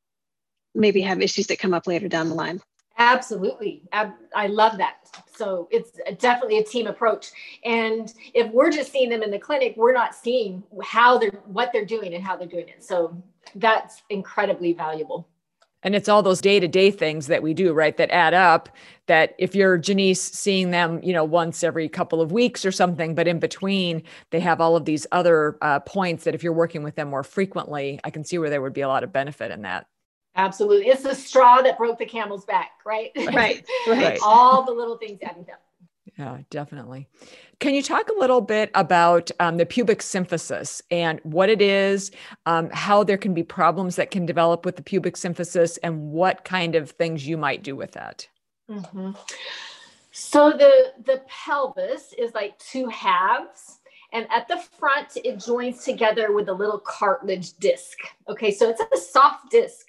maybe have issues that come up later down the line. Absolutely. I love that. So it's definitely a team approach. And if we're just seeing them in the clinic, we're not seeing how they're, what they're doing and how they're doing it. So that's incredibly valuable. And it's all those day to day things that we do, right? That add up. That if you're Jeanice seeing them, you know, once every couple of weeks or something, but in between, they have all of these other uh, points that if you're working with them more frequently, I can see where there would be a lot of benefit in that. Absolutely. It's the straw that broke the camel's back, right? Right. right. All the little things adding up. Yeah, definitely. Can you talk a little bit about um, the pubic symphysis and what it is, um, how there can be problems that can develop with the pubic symphysis, and what kind of things you might do with that? Mm-hmm. So the the pelvis is like two halves, and at the front it joins together with a little cartilage disc. Okay, so it's a soft disc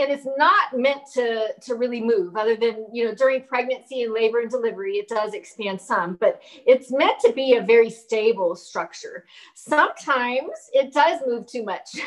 and it's not meant to to really move other than you know during pregnancy and labor and delivery it does expand some but it's meant to be a very stable structure. Sometimes it does move too much.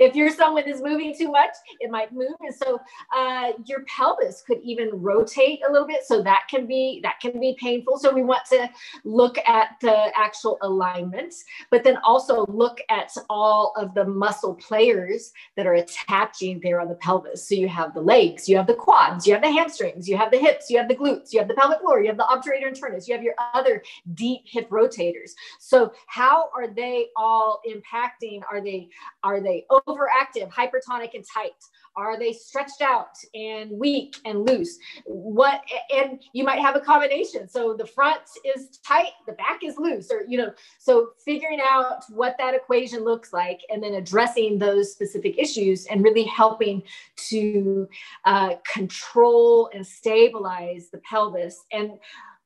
If you're someone that's moving too much it might move and so uh, your pelvis could even rotate a little bit so that can be that can be painful. So we want to look at the actual alignment but then also look at all of the muscle players that are attaching there on the pelvis so you have the legs, you have the quads, you have the hamstrings, you have the hips, you have the glutes, you have the pelvic floor, you have the obturator internus, you have your other deep hip rotators. So how are they all impacting? Are they are they overactive, hypertonic, and tight? Are they stretched out and weak and loose? What and you might have a combination. So the front is tight, the back is loose, or you know, so figuring out what that equation looks like and then addressing those specific issues and really helping to uh, control and stabilize the pelvis. And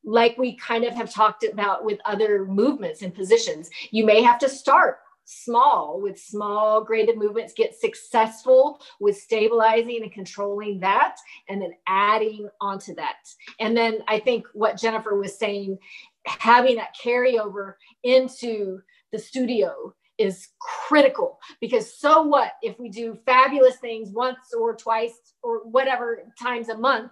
like we kind of have talked about with other movements and positions, you may have to start small with small graded movements get successful with stabilizing and controlling that and then adding onto that. And then i think what jennifer was saying having that carryover into the studio is critical because so what if we do fabulous things once or twice or whatever times a month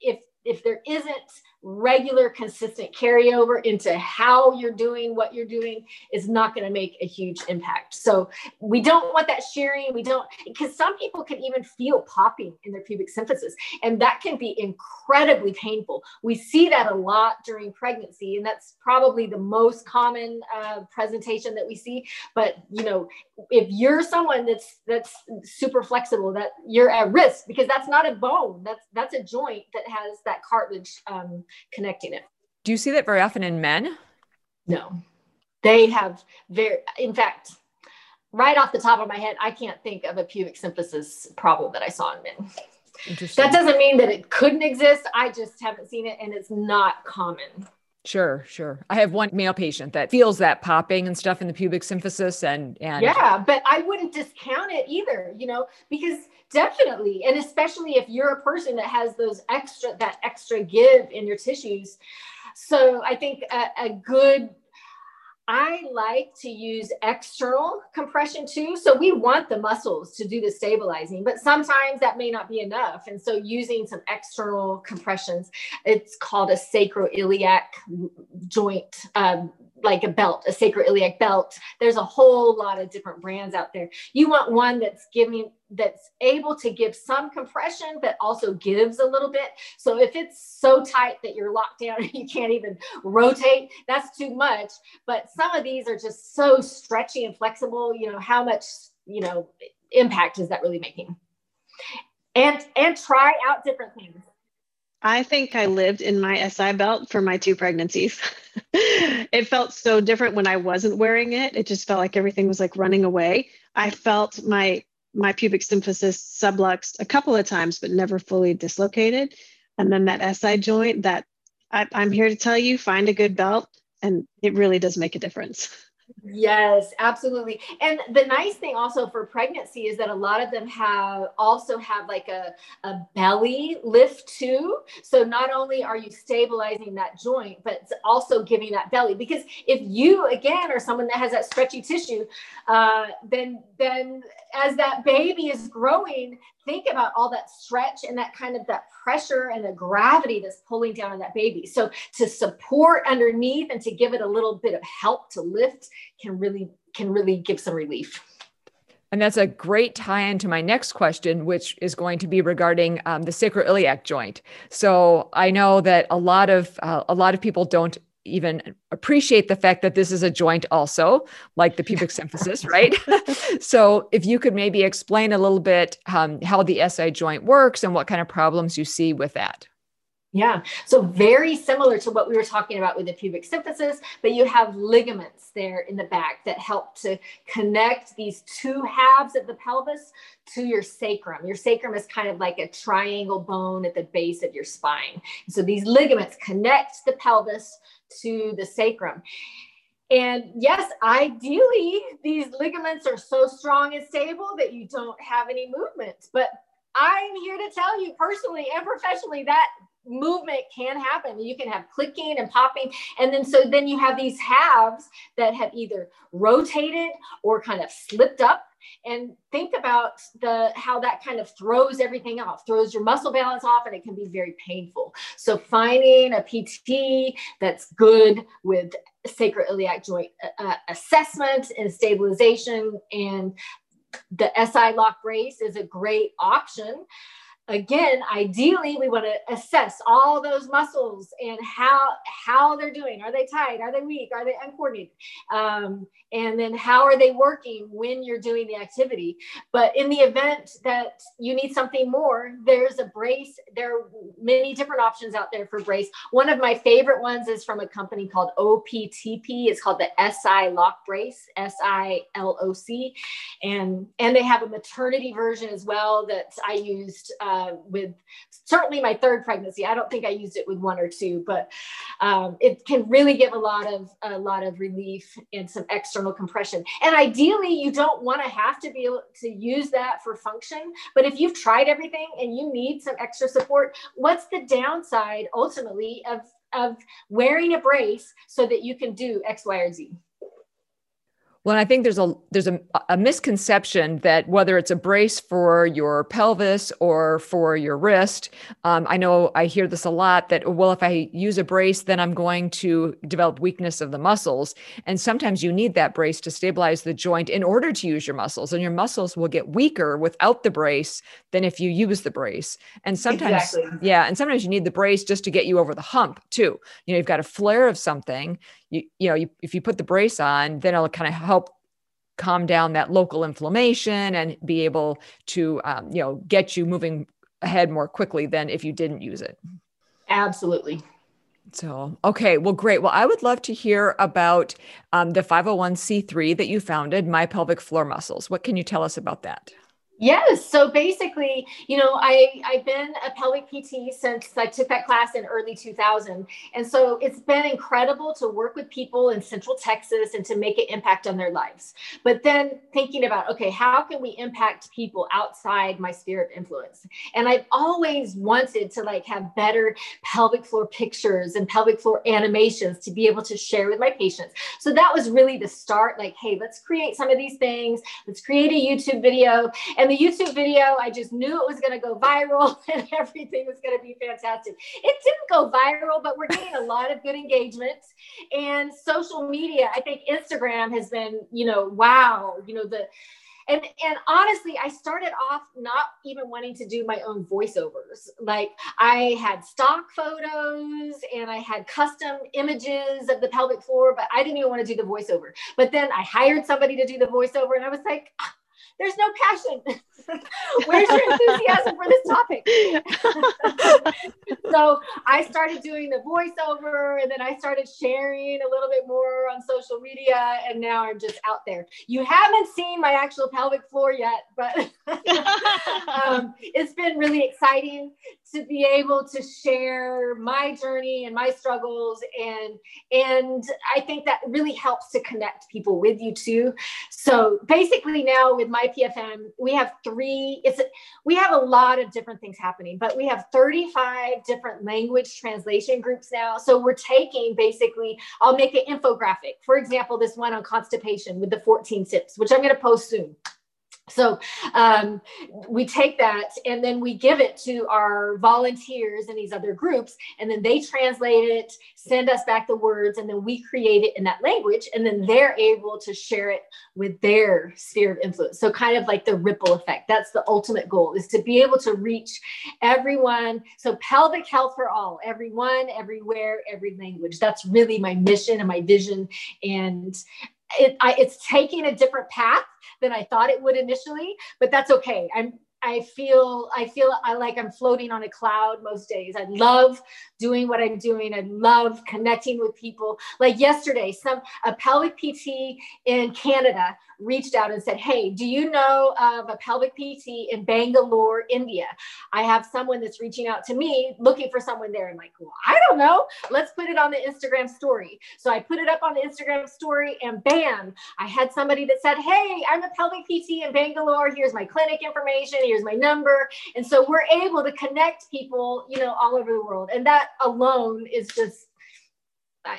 if if there isn't regular consistent carryover into how you're doing what you're doing is not going to make a huge impact. So we don't want that shearing we don't because some people can even feel popping in their pubic symphysis and that can be incredibly painful. We see that a lot during pregnancy and that's probably the most common uh, presentation that we see. But you know if you're someone that's that's super flexible that you're at risk because that's not a bone that's that's a joint that has that cartilage um, connecting it. Do you see that very often in men? No, they have very, in fact, right off the top of my head, I can't think of a pubic symphysis problem that I saw in men. That doesn't mean that it couldn't exist. I just haven't seen it and it's not common. Sure, sure. I have one male patient that feels that popping and stuff in the pubic symphysis and and Yeah, but I wouldn't discount it either, you know, because definitely and especially if you're a person that has those extra that extra give in your tissues. So I think a, a good I like to use external compression too. So we want the muscles to do the stabilizing, but sometimes that may not be enough. And so using some external compressions, it's called a sacroiliac joint um, like a belt, a sacroiliac belt. There's a whole lot of different brands out there. You want one that's giving that's able to give some compression but also gives a little bit. So if it's so tight that you're locked down and you can't even rotate, that's too much. But some of these are just so stretchy and flexible, you know, how much, you know, impact is that really making? And and try out different things. I think I lived in my SI belt for my two pregnancies. it felt so different when I wasn't wearing it. It just felt like everything was like running away. I felt my my pubic symphysis subluxed a couple of times, but never fully dislocated. And then that SI joint that I, I'm here to tell you, find a good belt, and it really does make a difference. Yes, absolutely. And the nice thing also for pregnancy is that a lot of them have also have like a, a belly lift too. So not only are you stabilizing that joint, but also giving that belly. Because if you again are someone that has that stretchy tissue, uh, then then as that baby is growing, think about all that stretch and that kind of that pressure and the gravity that's pulling down on that baby. So to support underneath and to give it a little bit of help to lift can really can really give some relief. And that's a great tie in to my next question, which is going to be regarding um, the sacroiliac joint. So I know that a lot of uh, a lot of people don't even appreciate the fact that this is a joint also like the pubic symphysis right? So if you could maybe explain a little bit um, how the si joint works and what kind of problems you see with that yeah, so very similar to what we were talking about with the pubic symphysis, but you have ligaments there in the back that help to connect these two halves of the pelvis to your sacrum. Your sacrum is kind of like a triangle bone at the base of your spine. so these ligaments connect the pelvis to the sacrum. And yes, ideally, these ligaments are so strong and stable that you don't have any movement. But I'm here to tell you personally and professionally that movement can happen. You can have clicking and popping. And then so then you have these halves that have either rotated or kind of slipped up and think about the how that kind of throws everything off throws your muscle balance off and it can be very painful so finding a pt that's good with sacroiliac joint uh, uh, assessment and stabilization and the si loc brace is a great option again ideally we want to assess all those muscles and how how they're doing. Are they tight? Are they weak? Are they uncoordinated? Um, and then how are they working when you're doing the activity? But in the event that you need something more there's a brace. There are many different options out there for brace. One of my favorite ones is from a company called optp it's called the si loc brace s-i-l-o-c and and they have a maternity version as well that i used uh, uh, with certainly my third pregnancy. I don't think I used it with one or two, but um, it can really give a lot of a lot of relief and some external compression. And ideally, you don't want to have to be able to use that for function. But if you've tried everything and you need some extra support, what's the downside ultimately of of wearing a brace so that you can do X, Y, or Z? Well, I think there's a there's a, a, misconception that whether it's a brace for your pelvis or for your wrist, um, I know I hear this a lot. That well, if I use a brace, then I'm going to develop weakness of the muscles, and sometimes you need that brace to stabilize the joint in order to use your muscles, and your muscles will get weaker without the brace than if you use the brace. And sometimes, exactly. yeah, and sometimes you need the brace just to get you over the hump too. You know, you've got a flare of something you you know you, if you put the brace on then it'll kind of help calm down that local inflammation and be able to um, you know get you moving ahead more quickly than if you didn't use it. Absolutely. So okay well great. Well i would love to hear about um, the 501c3 that you founded my pelvic floor muscles. What can you tell us about that Yes. So basically, you know, I, I've been a pelvic PT since I took that class in early 2000. And so it's been incredible to work with people in Central Texas and to make an impact on their lives. But then thinking about, okay, how can we impact people outside my sphere of influence? And I've always wanted to like have better pelvic floor pictures and pelvic floor animations to be able to share with my patients. So that was really the start like, hey, let's create some of these things. Let's create a YouTube video. And the YouTube video, I just knew it was going to go viral and everything was going to be fantastic. It didn't go viral, but we're getting a lot of good engagements. And social media, I think Instagram has been, you know, wow, you know, the, and and honestly i started off not even wanting to do my own voiceovers like i had stock photos and i had custom images of the pelvic floor but i didn't even want to do the voiceover but then i hired somebody to do the voiceover and i was like ah, there's no passion. Where's your enthusiasm for this topic? so I started doing the voiceover and then I started sharing a little bit more on social media. And now I'm just out there. You haven't seen my actual pelvic floor yet, but um, it's been really exciting to be able to share my journey and my struggles. And, and I think that really helps to connect people with you too. So basically now with my PFM, we have three, it's, we have a lot of different things happening, but we have 35 different language translation groups now. So we're taking basically, I'll make an infographic. For example, this one on constipation with the 14 tips, which I'm going to post soon. So um, we take that and then we give it to our volunteers and these other groups, and then they translate it, send us back the words, and then we create it in that language, and then they're able to share it with their sphere of influence. So kind of like the ripple effect. That's the ultimate goal is to be able to reach everyone. So pelvic health for all, everyone, everywhere, every language. That's really my mission and my vision. And it, I, it's taking a different path than I thought it would initially, but that's okay. I'm I feel I feel I like I'm floating on a cloud most days. I love doing what I'm doing. I love connecting with people. Like yesterday, some a pelvic PT in Canada reached out and said, Hey, do you know of a pelvic PT in Bangalore, India? I have someone that's reaching out to me looking for someone there. I'm like, Well, I don't know. Let's put it on the Instagram story. So I put it up on the Instagram story and bam, I had somebody that said, Hey, I'm a pelvic PT in Bangalore. Here's my clinic information. Here's my number. And so we're able to connect people, you know, all over the world. And that alone is just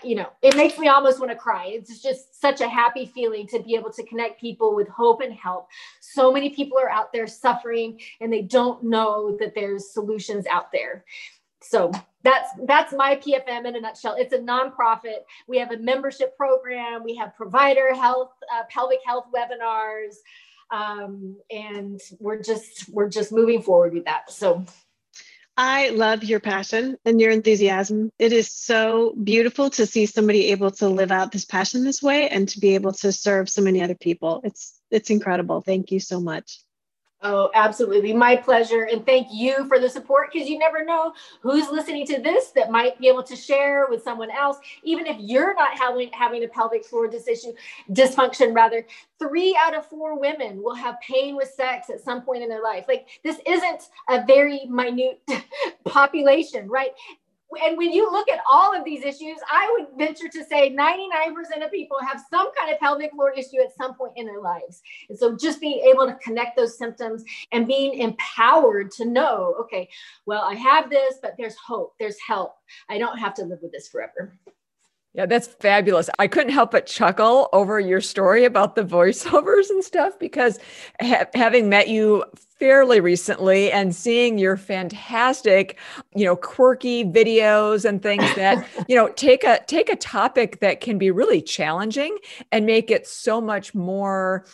you know, it makes me almost want to cry. It's just such a happy feeling to be able to connect people with hope and help. So many people are out there suffering and they don't know that there's solutions out there. So that's that's my PFM in a nutshell. It's a nonprofit. We have a membership program. We have provider health, uh, pelvic health webinars, um, and we're just we're just moving forward with that. So I love your passion and your enthusiasm. It is so beautiful to see somebody able to live out this passion this way and to be able to serve so many other people. It's it's incredible. Thank you so much. Oh, absolutely. My pleasure. And thank you for the support because you never know who's listening to this that might be able to share with someone else. Even if you're not having, having a pelvic floor dysfunction, dysfunction, rather, three out of four women will have pain with sex at some point in their life. Like this isn't a very minute population, right? And when you look at all of these issues, I would venture to say 99% of people have some kind of pelvic floor issue at some point in their lives. And so just being able to connect those symptoms and being empowered to know, okay, well, I have this, but there's hope, there's help. I don't have to live with this forever. Yeah, that's fabulous. I couldn't help but chuckle over your story about the voiceovers and stuff because ha- having met you fairly recently and seeing your fantastic, you know, quirky videos and things that, you know, take a take a topic that can be really challenging and make it so much more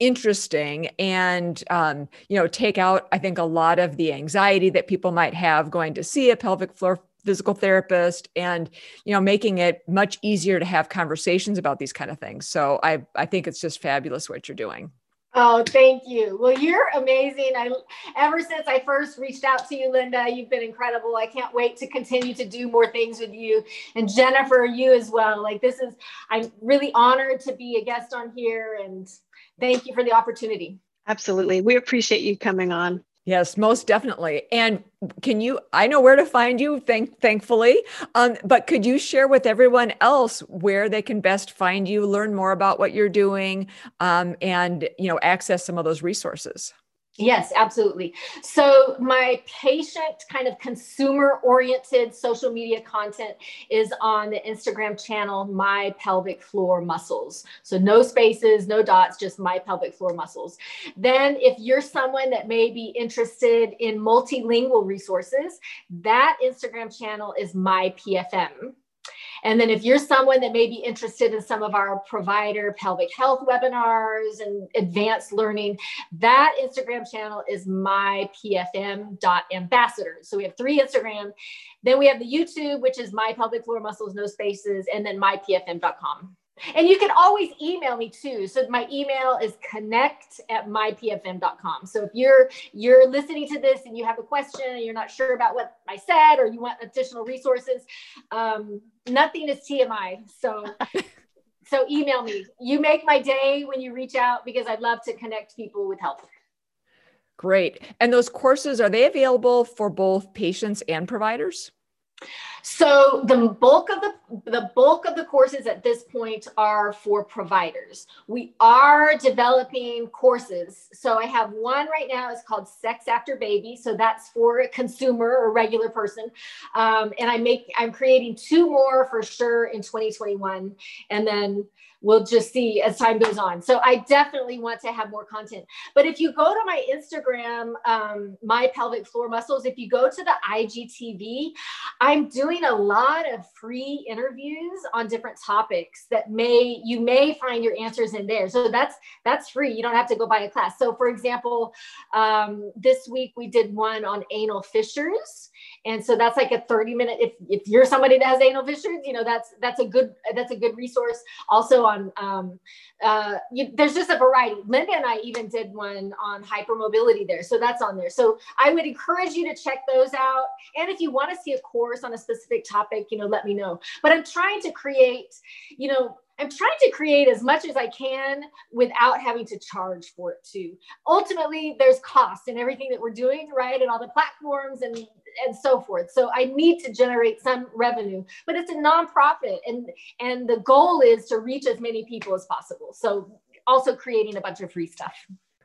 interesting and um, you know take out i think a lot of the anxiety that people might have going to see a pelvic floor physical therapist and you know making it much easier to have conversations about these kind of things so i i think it's just fabulous what you're doing Oh, thank you. Well, you're amazing. I ever since I first reached out to you, Linda, you've been incredible. I can't wait to continue to do more things with you and Jennifer, you as well. Like this is I'm really honored to be a guest on here and thank you for the opportunity. Absolutely. We appreciate you coming on. Yes, most definitely. And can you, I know where to find you, thank, thankfully, um, but could you share with everyone else where they can best find you, learn more about what you're doing, um, and, you know, access some of those resources? Yes, absolutely. So, my patient kind of consumer oriented social media content is on the Instagram channel, My Pelvic Floor Muscles. So, no spaces, no dots, just My Pelvic Floor Muscles. Then, if you're someone that may be interested in multilingual resources, that Instagram channel is My PFM. And then if you're someone that may be interested in some of our provider pelvic health webinars and advanced learning, that Instagram channel is mypfm.ambassadors. So we have three Instagram. Then we have the YouTube, which is my pelvic floor muscles, no spaces, and then mypfm.com. And you can always email me too. So my email is connect at mypfm.com. So if you're you're listening to this and you have a question and you're not sure about what I said or you want additional resources, um, nothing is TMI. So so email me. You make my day when you reach out because I'd love to connect people with help. Great. And those courses are they available for both patients and providers? So the bulk of the the bulk of the courses at this point are for providers. We are developing courses. So I have one right now. It's called Sex After Baby. So that's for a consumer or regular person. Um, and I make I'm creating two more for sure in 2021, and then we'll just see as time goes on. So I definitely want to have more content. But if you go to my Instagram, um, my pelvic floor muscles, if you go to the IGTV, I'm doing a lot of free interviews on different topics that may you may find your answers in there. So that's that's free. You don't have to go buy a class. So for example, um, this week we did one on anal fissures and so that's like a 30 minute if, if you're somebody that has anal fissures you know that's that's a good that's a good resource. Also on um, uh, you, there's just a variety. Linda and i even did one on hypermobility there. So that's on there. So i would encourage you to check those out. And if you want to see a course on a specific topic you know let me know. But i'm trying to create you know I'm trying to create as much as I can without having to charge for it too. Ultimately, there's cost in everything that we're doing, right? And all the platforms and and so forth. So I need to generate some revenue, but it's a nonprofit and and the goal is to reach as many people as possible. So also creating a bunch of free stuff.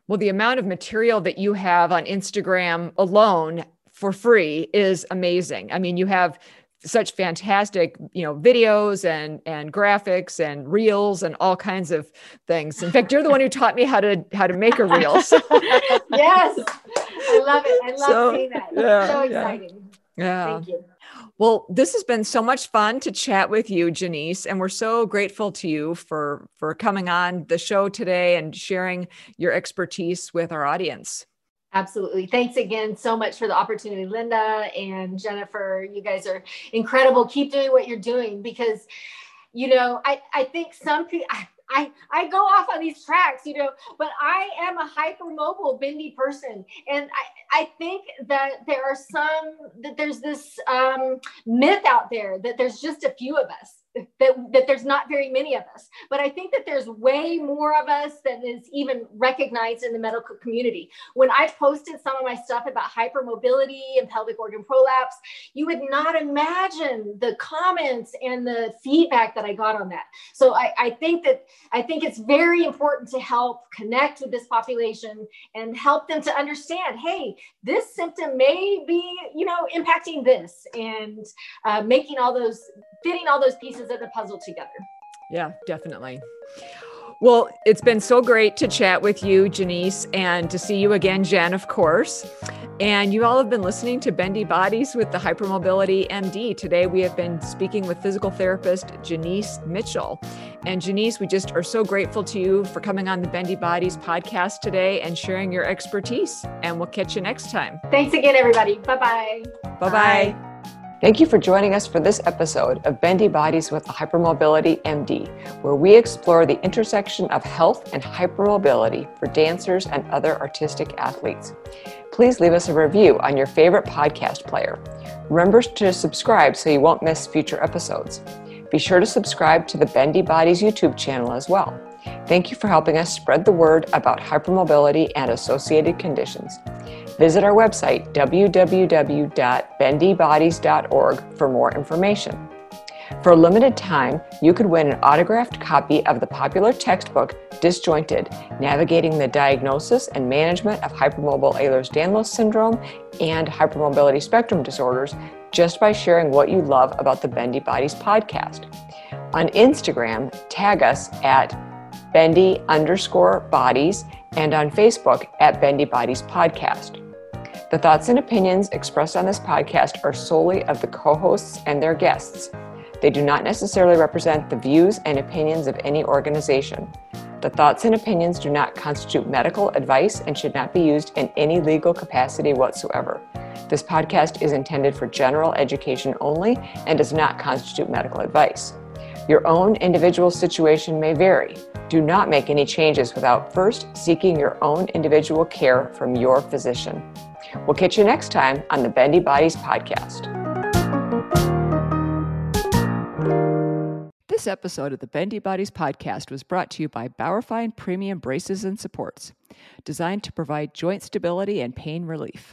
Well, the amount of material that you have on Instagram alone for free is amazing. I mean, you have such fantastic you know videos and and graphics and reels and all kinds of things. In fact you're the one who taught me how to how to make a reel. So. yes. I love it. I love so, seeing that. yeah, so exciting. Yeah. yeah. Thank you. Well this has been so much fun to chat with you Jeanice and we're so grateful to you for for coming on the show today and sharing your expertise with our audience Absolutely. Thanks again so much for the opportunity, Linda and Jennifer. You guys are incredible. Keep doing what you're doing because, you know, I, I think some people, I, I go off on these tracks, you know, but I am a hypermobile, bendy person. And I, I think that there are some, that there's this um, myth out there that there's just a few of us that, that there's not very many of us. But I think that there's way more of us than is even recognized in the medical community. When I posted some of my stuff about hypermobility and pelvic organ prolapse, you would not imagine the comments and the feedback that I got on that. So I, I think that I think it's very important to help connect with this population and help them to understand, hey, this symptom may be, you know, impacting this and uh, making all those fitting all those pieces pieces of the puzzle together. Yeah, definitely. Well, it's been so great to chat with you, Jeanice, and to see you again, Jen, of course. And you all have been listening to Bendy Bodies with the Hypermobility MD. Today, we have been speaking with physical therapist Jeanice Mitchell. And Jeanice, we just are so grateful to you for coming on the Bendy Bodies podcast today and sharing your expertise. And we'll catch you next time. Thanks again, everybody. Bye-bye. Bye-bye. Thank you for joining us for this episode of Bendy Bodies with the Hypermobility MD, where we explore the intersection of health and hypermobility for dancers and other artistic athletes. Please leave us a review on your favorite podcast player. Remember to subscribe so you won't miss future episodes. Be sure to subscribe to the Bendy Bodies YouTube channel as well. Thank you for helping us spread the word about hypermobility and associated conditions. Visit our website, www.bendybodies.org, for more information. For a limited time, you could win an autographed copy of the popular textbook Disjointed Navigating the Diagnosis and Management of Hypermobile Ehlers Danlos Syndrome and Hypermobility Spectrum Disorders just by sharing what you love about the Bendy Bodies podcast. On Instagram, tag us at bendy underscore bodies and on Facebook at Bendy Bodies Podcast. The thoughts and opinions expressed on this podcast are solely of the co hosts and their guests. They do not necessarily represent the views and opinions of any organization. The thoughts and opinions do not constitute medical advice and should not be used in any legal capacity whatsoever. This podcast is intended for general education only and does not constitute medical advice. Your own individual situation may vary. Do not make any changes without first seeking your own individual care from your physician. We'll catch you next time on the Bendy Bodies podcast. This episode of the Bendy Bodies podcast was brought to you by Bauerfeind Premium Braces and Supports, designed to provide joint stability and pain relief.